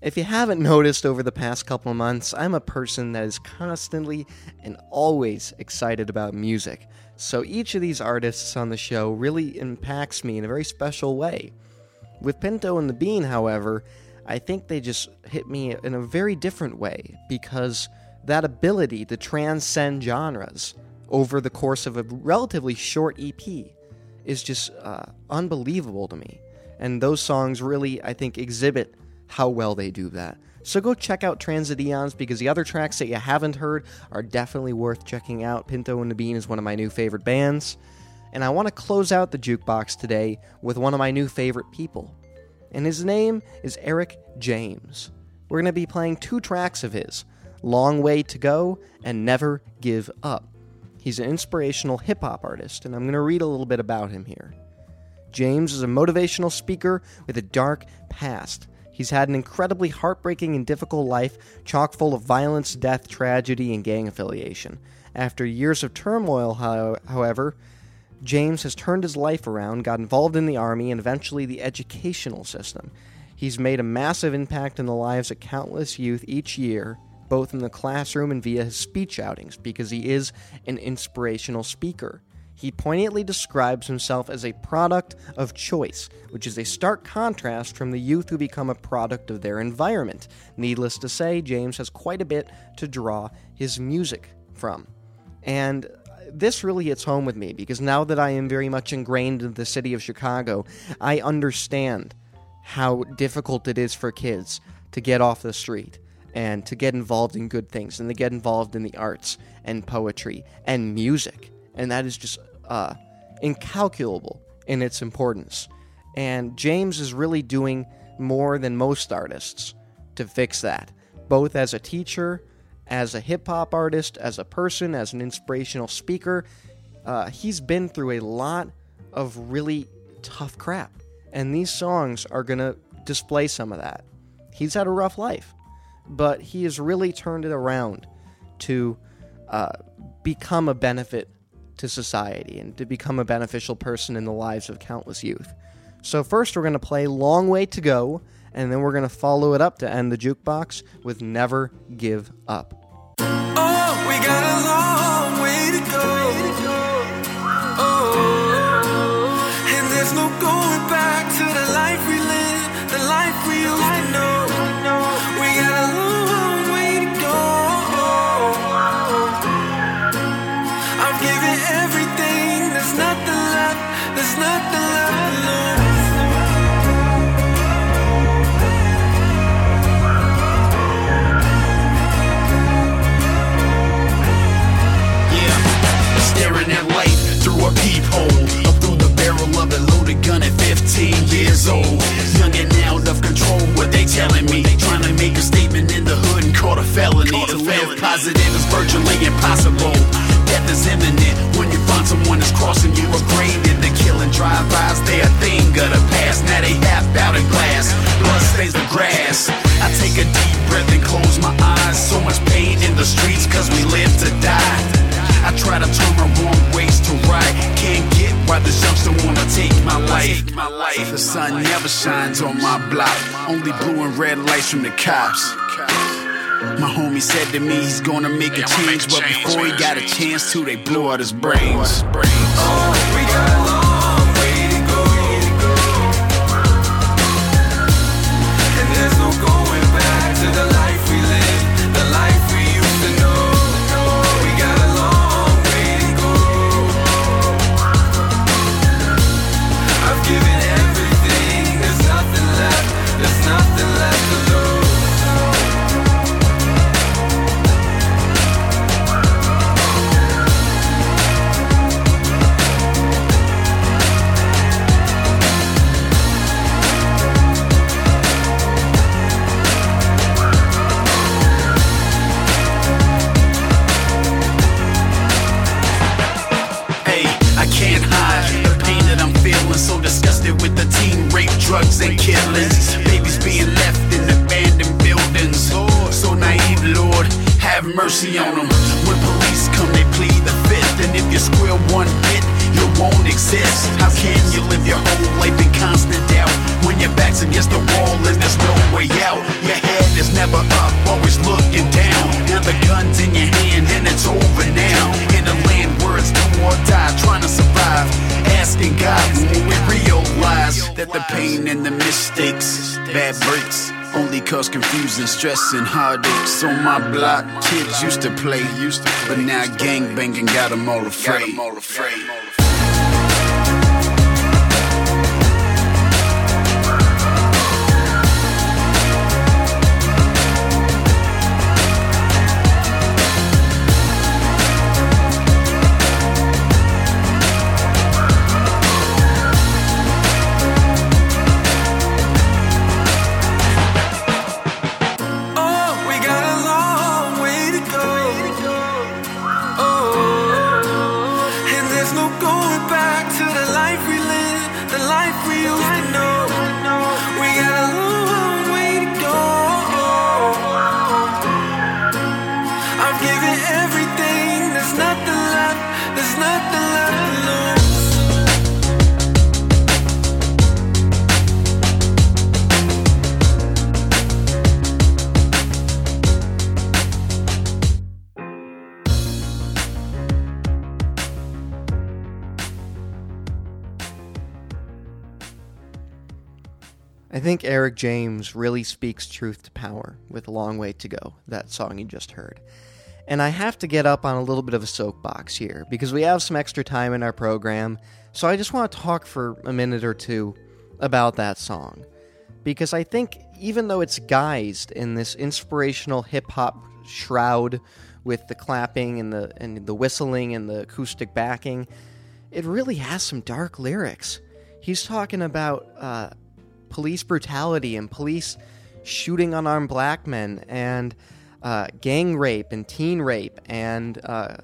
If you haven't noticed over the past couple months, I'm a person that is constantly and always excited about music. So each of these artists on the show really impacts me in a very special way. With Pinto and the Bean, however, I think they just hit me in a very different way because that ability to transcend genres over the course of a relatively short EP is just uh, unbelievable to me. And those songs really, I think, exhibit how well they do that. So go check out Transit Eons because the other tracks that you haven't heard are definitely worth checking out. Pinto and the Bean is one of my new favorite bands. And I want to close out the jukebox today with one of my new favorite people. And his name is Eric James. We're going to be playing two tracks of his Long Way to Go and Never Give Up. He's an inspirational hip hop artist, and I'm going to read a little bit about him here. James is a motivational speaker with a dark past. He's had an incredibly heartbreaking and difficult life, chock full of violence, death, tragedy, and gang affiliation. After years of turmoil, however, James has turned his life around, got involved in the army, and eventually the educational system. He's made a massive impact in the lives of countless youth each year, both in the classroom and via his speech outings, because he is an inspirational speaker. He poignantly describes himself as a product of choice, which is a stark contrast from the youth who become a product of their environment. Needless to say, James has quite a bit to draw his music from. And this really hits home with me because now that I am very much ingrained in the city of Chicago, I understand how difficult it is for kids to get off the street and to get involved in good things and to get involved in the arts and poetry and music. And that is just uh, incalculable in its importance. And James is really doing more than most artists to fix that, both as a teacher, as a hip hop artist, as a person, as an inspirational speaker. Uh, he's been through a lot of really tough crap. And these songs are going to display some of that. He's had a rough life, but he has really turned it around to uh, become a benefit to society and to become a beneficial person in the lives of countless youth. So, first, we're going to play Long Way to Go, and then we're going to follow it up to end the jukebox with Never Give Up. Oh, we got a long way to go. Oh, and there's no going back through a peephole. Up through the barrel of a loaded gun at 15 years old. Young and out of control, what they telling me. Trying to make a statement in the hood and caught a felony. to live positive is virtually impossible. Death is imminent when you find someone that's crossing you. Upgraded the killing drive-bys, they a thing of the past. Now they half out of glass. Blood stains the grass. I take a deep breath and close my eyes. So much pain in the streets cause we live to die. I try to turn my wrong ways to right. Can't get why the youngster wanna take my life. The sun never shines on my block. Only blue and red lights from the cops. My homie said to me he's gonna make a change, but before he got a chance to, they blew out his brains. Oh, stress, and heartaches. On my block, kids used to play, used to, play, but now gang banging got them all afraid. Oh, James really speaks truth to power with a long way to go, that song you just heard. And I have to get up on a little bit of a soapbox here because we have some extra time in our program, so I just want to talk for a minute or two about that song. Because I think even though it's guised in this inspirational hip hop shroud with the clapping and the and the whistling and the acoustic backing, it really has some dark lyrics. He's talking about uh, police brutality and police shooting unarmed black men and uh, gang rape and teen rape and uh,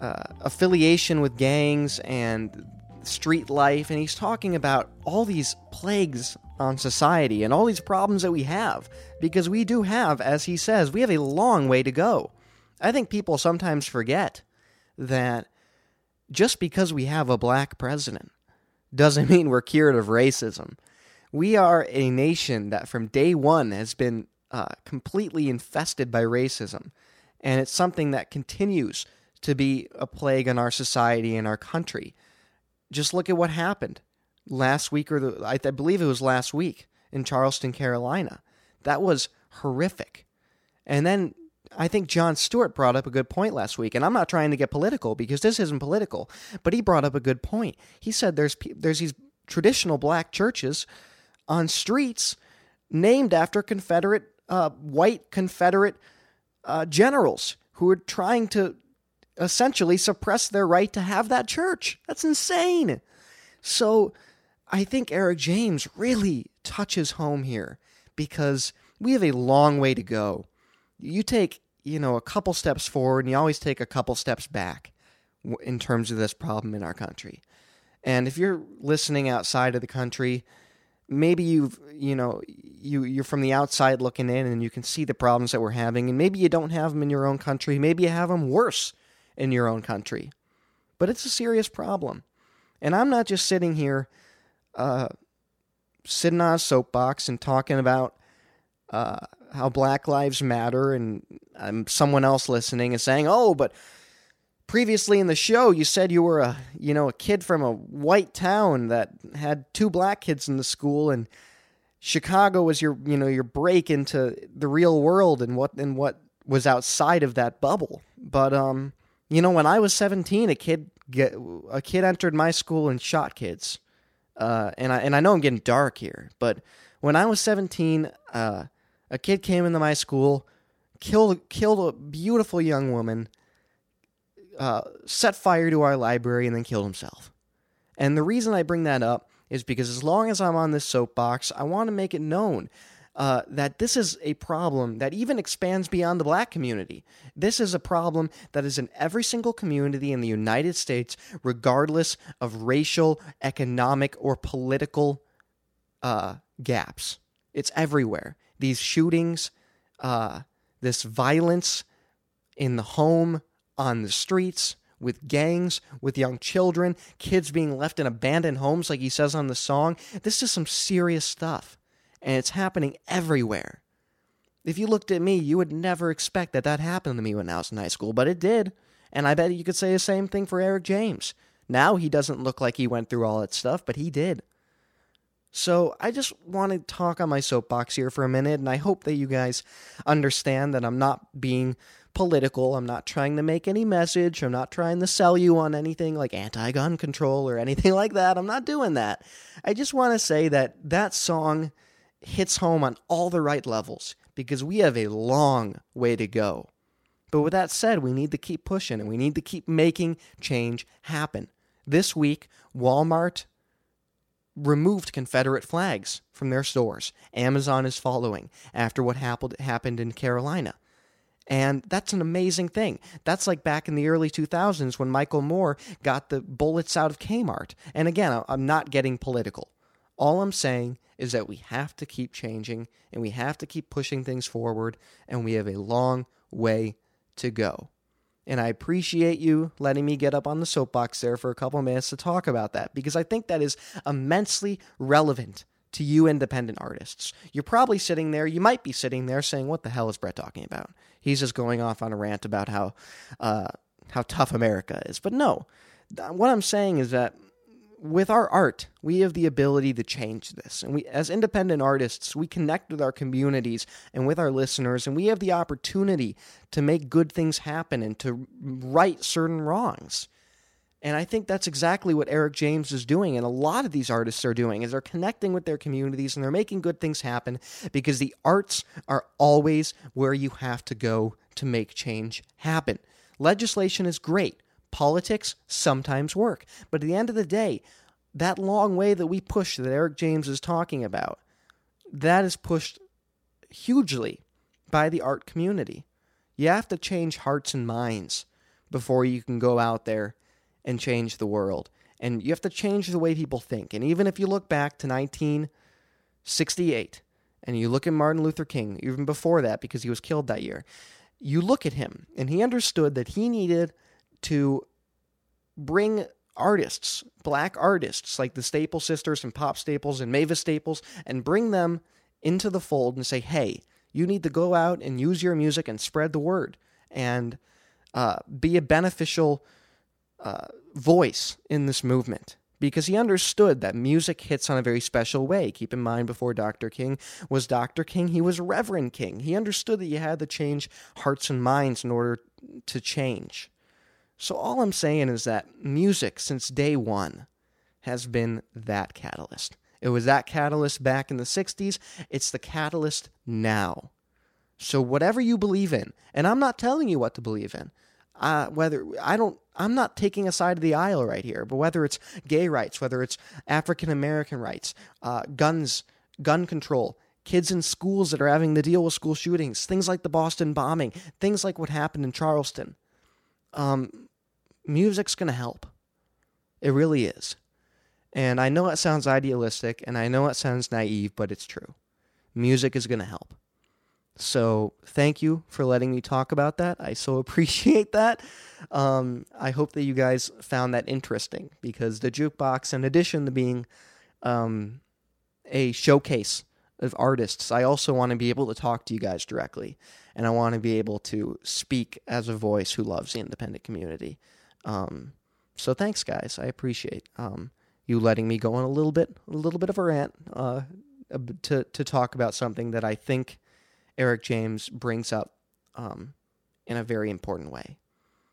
uh, affiliation with gangs and street life. And he's talking about all these plagues on society and all these problems that we have because we do have, as he says, we have a long way to go. I think people sometimes forget that just because we have a black president doesn't mean we're cured of racism. We are a nation that from day one has been uh, completely infested by racism. And it's something that continues to be a plague on our society and our country. Just look at what happened last week, or the, I, I believe it was last week in Charleston, Carolina. That was horrific. And then I think Jon Stewart brought up a good point last week, and I'm not trying to get political because this isn't political, but he brought up a good point. He said there's there's these traditional black churches on streets named after Confederate uh, white Confederate uh, generals who were trying to essentially suppress their right to have that church. That's insane. So I think Eric James really touches home here because we have a long way to go. You take, you know, a couple steps forward and you always take a couple steps back in terms of this problem in our country. And if you're listening outside of the country, maybe you've, you know, you you're from the outside looking in and you can see the problems that we're having and maybe you don't have them in your own country, maybe you have them worse in your own country. But it's a serious problem. And I'm not just sitting here uh, sitting on a soapbox and talking about uh, how Black Lives Matter, and um, someone else listening and saying, "Oh, but previously in the show you said you were a you know a kid from a white town that had two black kids in the school, and Chicago was your you know your break into the real world and what and what was outside of that bubble." But um, you know, when I was 17, a kid get a kid entered my school and shot kids. Uh, and I and I know I'm getting dark here, but when I was 17, uh, a kid came into my school, killed killed a beautiful young woman, uh, set fire to our library, and then killed himself. And the reason I bring that up is because as long as I'm on this soapbox, I want to make it known uh, that this is a problem that even expands beyond the black community. This is a problem that is in every single community in the United States, regardless of racial, economic, or political uh, gaps. It's everywhere. These shootings, uh, this violence in the home, on the streets, with gangs, with young children, kids being left in abandoned homes, like he says on the song. This is some serious stuff and it's happening everywhere. If you looked at me, you would never expect that that happened to me when I was in high school, but it did. And I bet you could say the same thing for Eric James. Now he doesn't look like he went through all that stuff, but he did. So I just want to talk on my soapbox here for a minute, and I hope that you guys understand that I'm not being political. I'm not trying to make any message. I'm not trying to sell you on anything like anti gun control or anything like that. I'm not doing that. I just want to say that that song hits home on all the right levels because we have a long way to go. But with that said, we need to keep pushing and we need to keep making change happen. This week, Walmart removed Confederate flags from their stores. Amazon is following after what happened happened in Carolina. And that's an amazing thing. That's like back in the early 2000s when Michael Moore got the bullets out of Kmart. And again, I'm not getting political. All I'm saying is that we have to keep changing and we have to keep pushing things forward, and we have a long way to go. And I appreciate you letting me get up on the soapbox there for a couple minutes to talk about that because I think that is immensely relevant to you independent artists. You're probably sitting there, you might be sitting there saying, What the hell is Brett talking about? He's just going off on a rant about how, uh, how tough America is. But no, what I'm saying is that with our art, we have the ability to change this. And we as independent artists, we connect with our communities and with our listeners and we have the opportunity to make good things happen and to right certain wrongs. And I think that's exactly what Eric James is doing and a lot of these artists are doing is they're connecting with their communities and they're making good things happen because the arts are always where you have to go to make change happen. Legislation is great. Politics sometimes work. But at the end of the day, that long way that we push that Eric James is talking about, that is pushed hugely by the art community. You have to change hearts and minds before you can go out there and change the world. And you have to change the way people think. And even if you look back to 1968 and you look at Martin Luther King, even before that, because he was killed that year, you look at him and he understood that he needed to bring artists, black artists like the Staple Sisters and Pop Staples and Mavis Staples, and bring them into the fold and say, hey, you need to go out and use your music and spread the word and uh, be a beneficial uh, voice in this movement. Because he understood that music hits on a very special way. Keep in mind, before Dr. King was Dr. King, he was Reverend King. He understood that you had to change hearts and minds in order to change. So, all I'm saying is that music, since day one, has been that catalyst. It was that catalyst back in the 60s. It's the catalyst now. So, whatever you believe in, and I'm not telling you what to believe in, uh, whether I don't, I'm not taking a side of the aisle right here, but whether it's gay rights, whether it's African American rights, uh, guns, gun control, kids in schools that are having to deal with school shootings, things like the Boston bombing, things like what happened in Charleston. Um, music's going to help. It really is. And I know it sounds idealistic and I know it sounds naive, but it's true. Music is going to help. So thank you for letting me talk about that. I so appreciate that. Um, I hope that you guys found that interesting because the jukebox, in addition to being um, a showcase of artists, I also want to be able to talk to you guys directly, and I want to be able to speak as a voice who loves the independent community. Um, so thanks, guys. I appreciate um, you letting me go on a little bit, a little bit of a rant uh, to to talk about something that I think Eric James brings up um, in a very important way.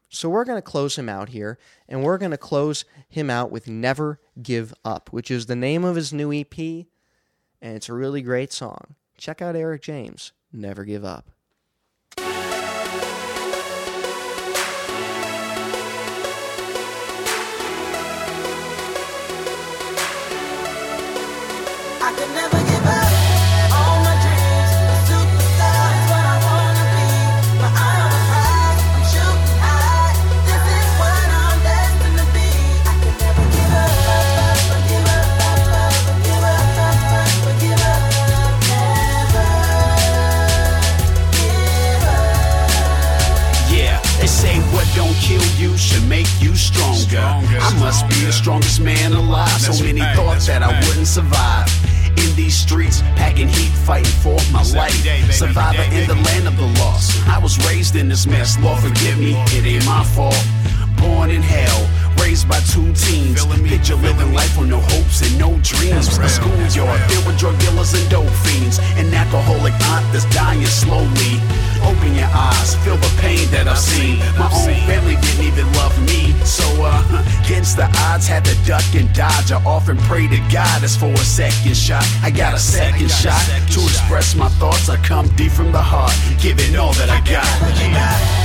So we're going to close him out here, and we're going to close him out with "Never Give Up," which is the name of his new EP, and it's a really great song. Check out Eric James. Never give up. Make you stronger. I must be the strongest man alive. So many thought that I wouldn't survive. In these streets, packing heat, fighting for my life. Survivor in the land of the lost. I was raised in this mess. Lord, forgive me, it ain't my fault. Born in hell, raised by two teens. Picture living life with no hopes and no dreams. A schoolyard filled with drug dealers and dope fiends. An alcoholic aunt that's dying slowly. Open your eyes, feel the pain that I've seen. My own family didn't even love me. So, uh, against the odds, had to duck and dodge. I often pray to God as for a second shot. I got a second shot to express my thoughts. I come deep from the heart, giving all that I got. Yeah.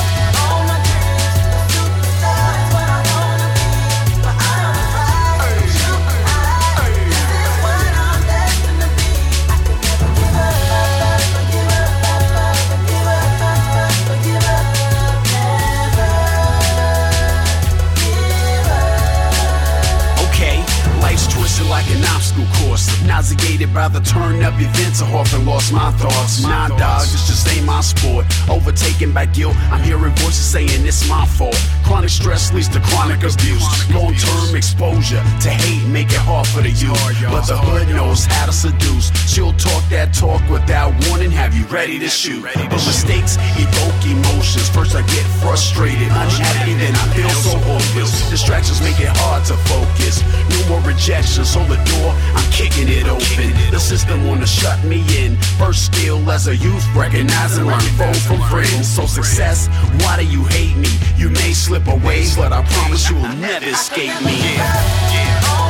Like an obstacle course. Nauseated by the turn up events, I often lost my thoughts. Nah, dog, this just ain't my sport. Overtaken by guilt, I'm hearing voices saying it's my fault. Chronic stress leads to chronic abuse. Long term exposure to hate make it hard for the youth. But the hood knows how to seduce. She'll talk that talk without warning, have you ready to shoot. But mistakes evoke emotions. First I get frustrated, unhappy, then I feel so hopeless. Distractions make it hard to focus. No more rejection, so the door, I'm kicking it open. The system wanna shut me in. First skill as a youth, recognizing learn foes from friends. So success, why do you hate me? You may slip away, but I promise you will never escape me. Yeah, Yeah,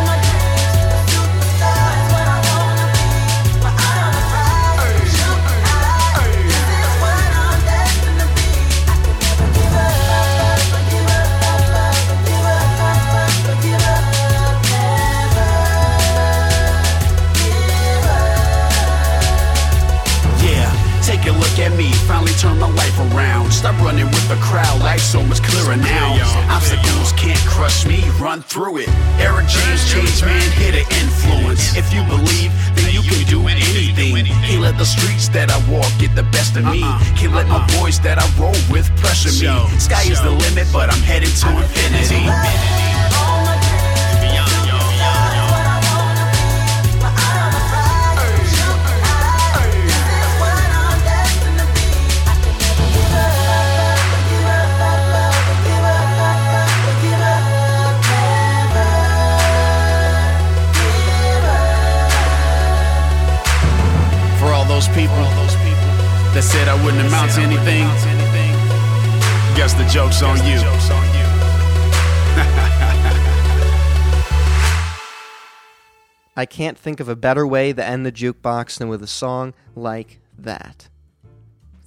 turn my life around. Stop running with the crowd, life's so much clearer now. Obstacles can't crush me, run through it. Eric James, change man, hit an influence. If you believe, then you can do anything. Can't let the streets that I walk get the best of me. Can't let my voice that I roll with pressure me. Sky is the limit, but I'm headed to infinity. Those people that said I wouldn't amount to anything, guess the joke's on you. I can't think of a better way to end the jukebox than with a song like that.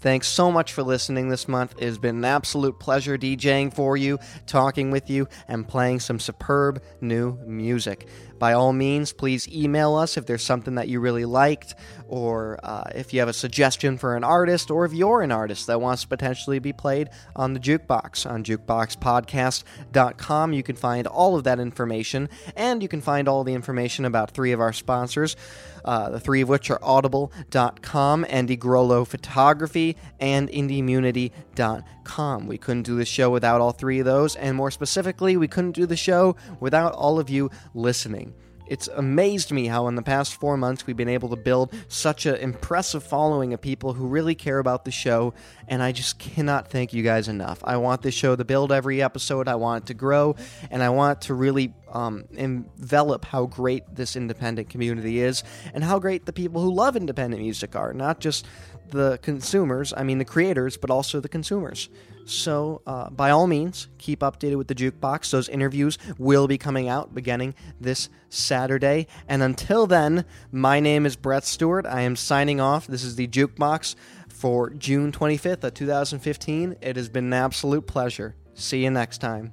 Thanks so much for listening this month. It has been an absolute pleasure DJing for you, talking with you, and playing some superb new music. By all means, please email us if there's something that you really liked, or uh, if you have a suggestion for an artist, or if you're an artist that wants to potentially be played on the jukebox. On jukeboxpodcast.com, you can find all of that information, and you can find all the information about three of our sponsors, uh, the three of which are audible.com, Andy Groleau Photography, and IndieMunity.com. We couldn't do the show without all three of those, and more specifically, we couldn't do the show without all of you listening. It's amazed me how in the past four months we've been able to build such an impressive following of people who really care about the show, and I just cannot thank you guys enough. I want this show to build every episode, I want it to grow, and I want to really um, envelop how great this independent community is and how great the people who love independent music are. Not just the consumers, I mean the creators, but also the consumers. So, uh, by all means, keep updated with the jukebox. Those interviews will be coming out beginning this Saturday. And until then, my name is Brett Stewart. I am signing off. This is the jukebox for June 25th of 2015. It has been an absolute pleasure. See you next time.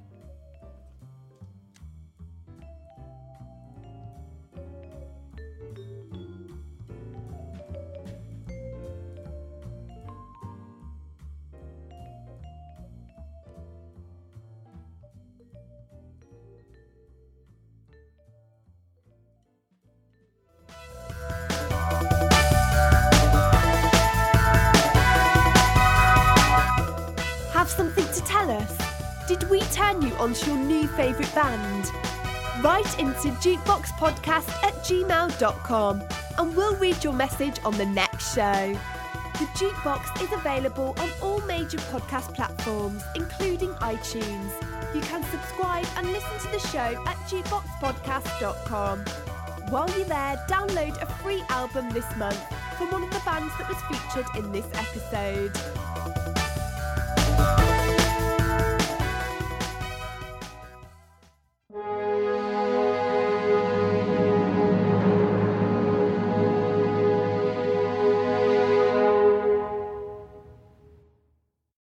Turn you onto your new favourite band? Write into jukeboxpodcast at gmail.com and we'll read your message on the next show. The Jukebox is available on all major podcast platforms, including iTunes. You can subscribe and listen to the show at jukeboxpodcast.com. While you're there, download a free album this month from one of the bands that was featured in this episode.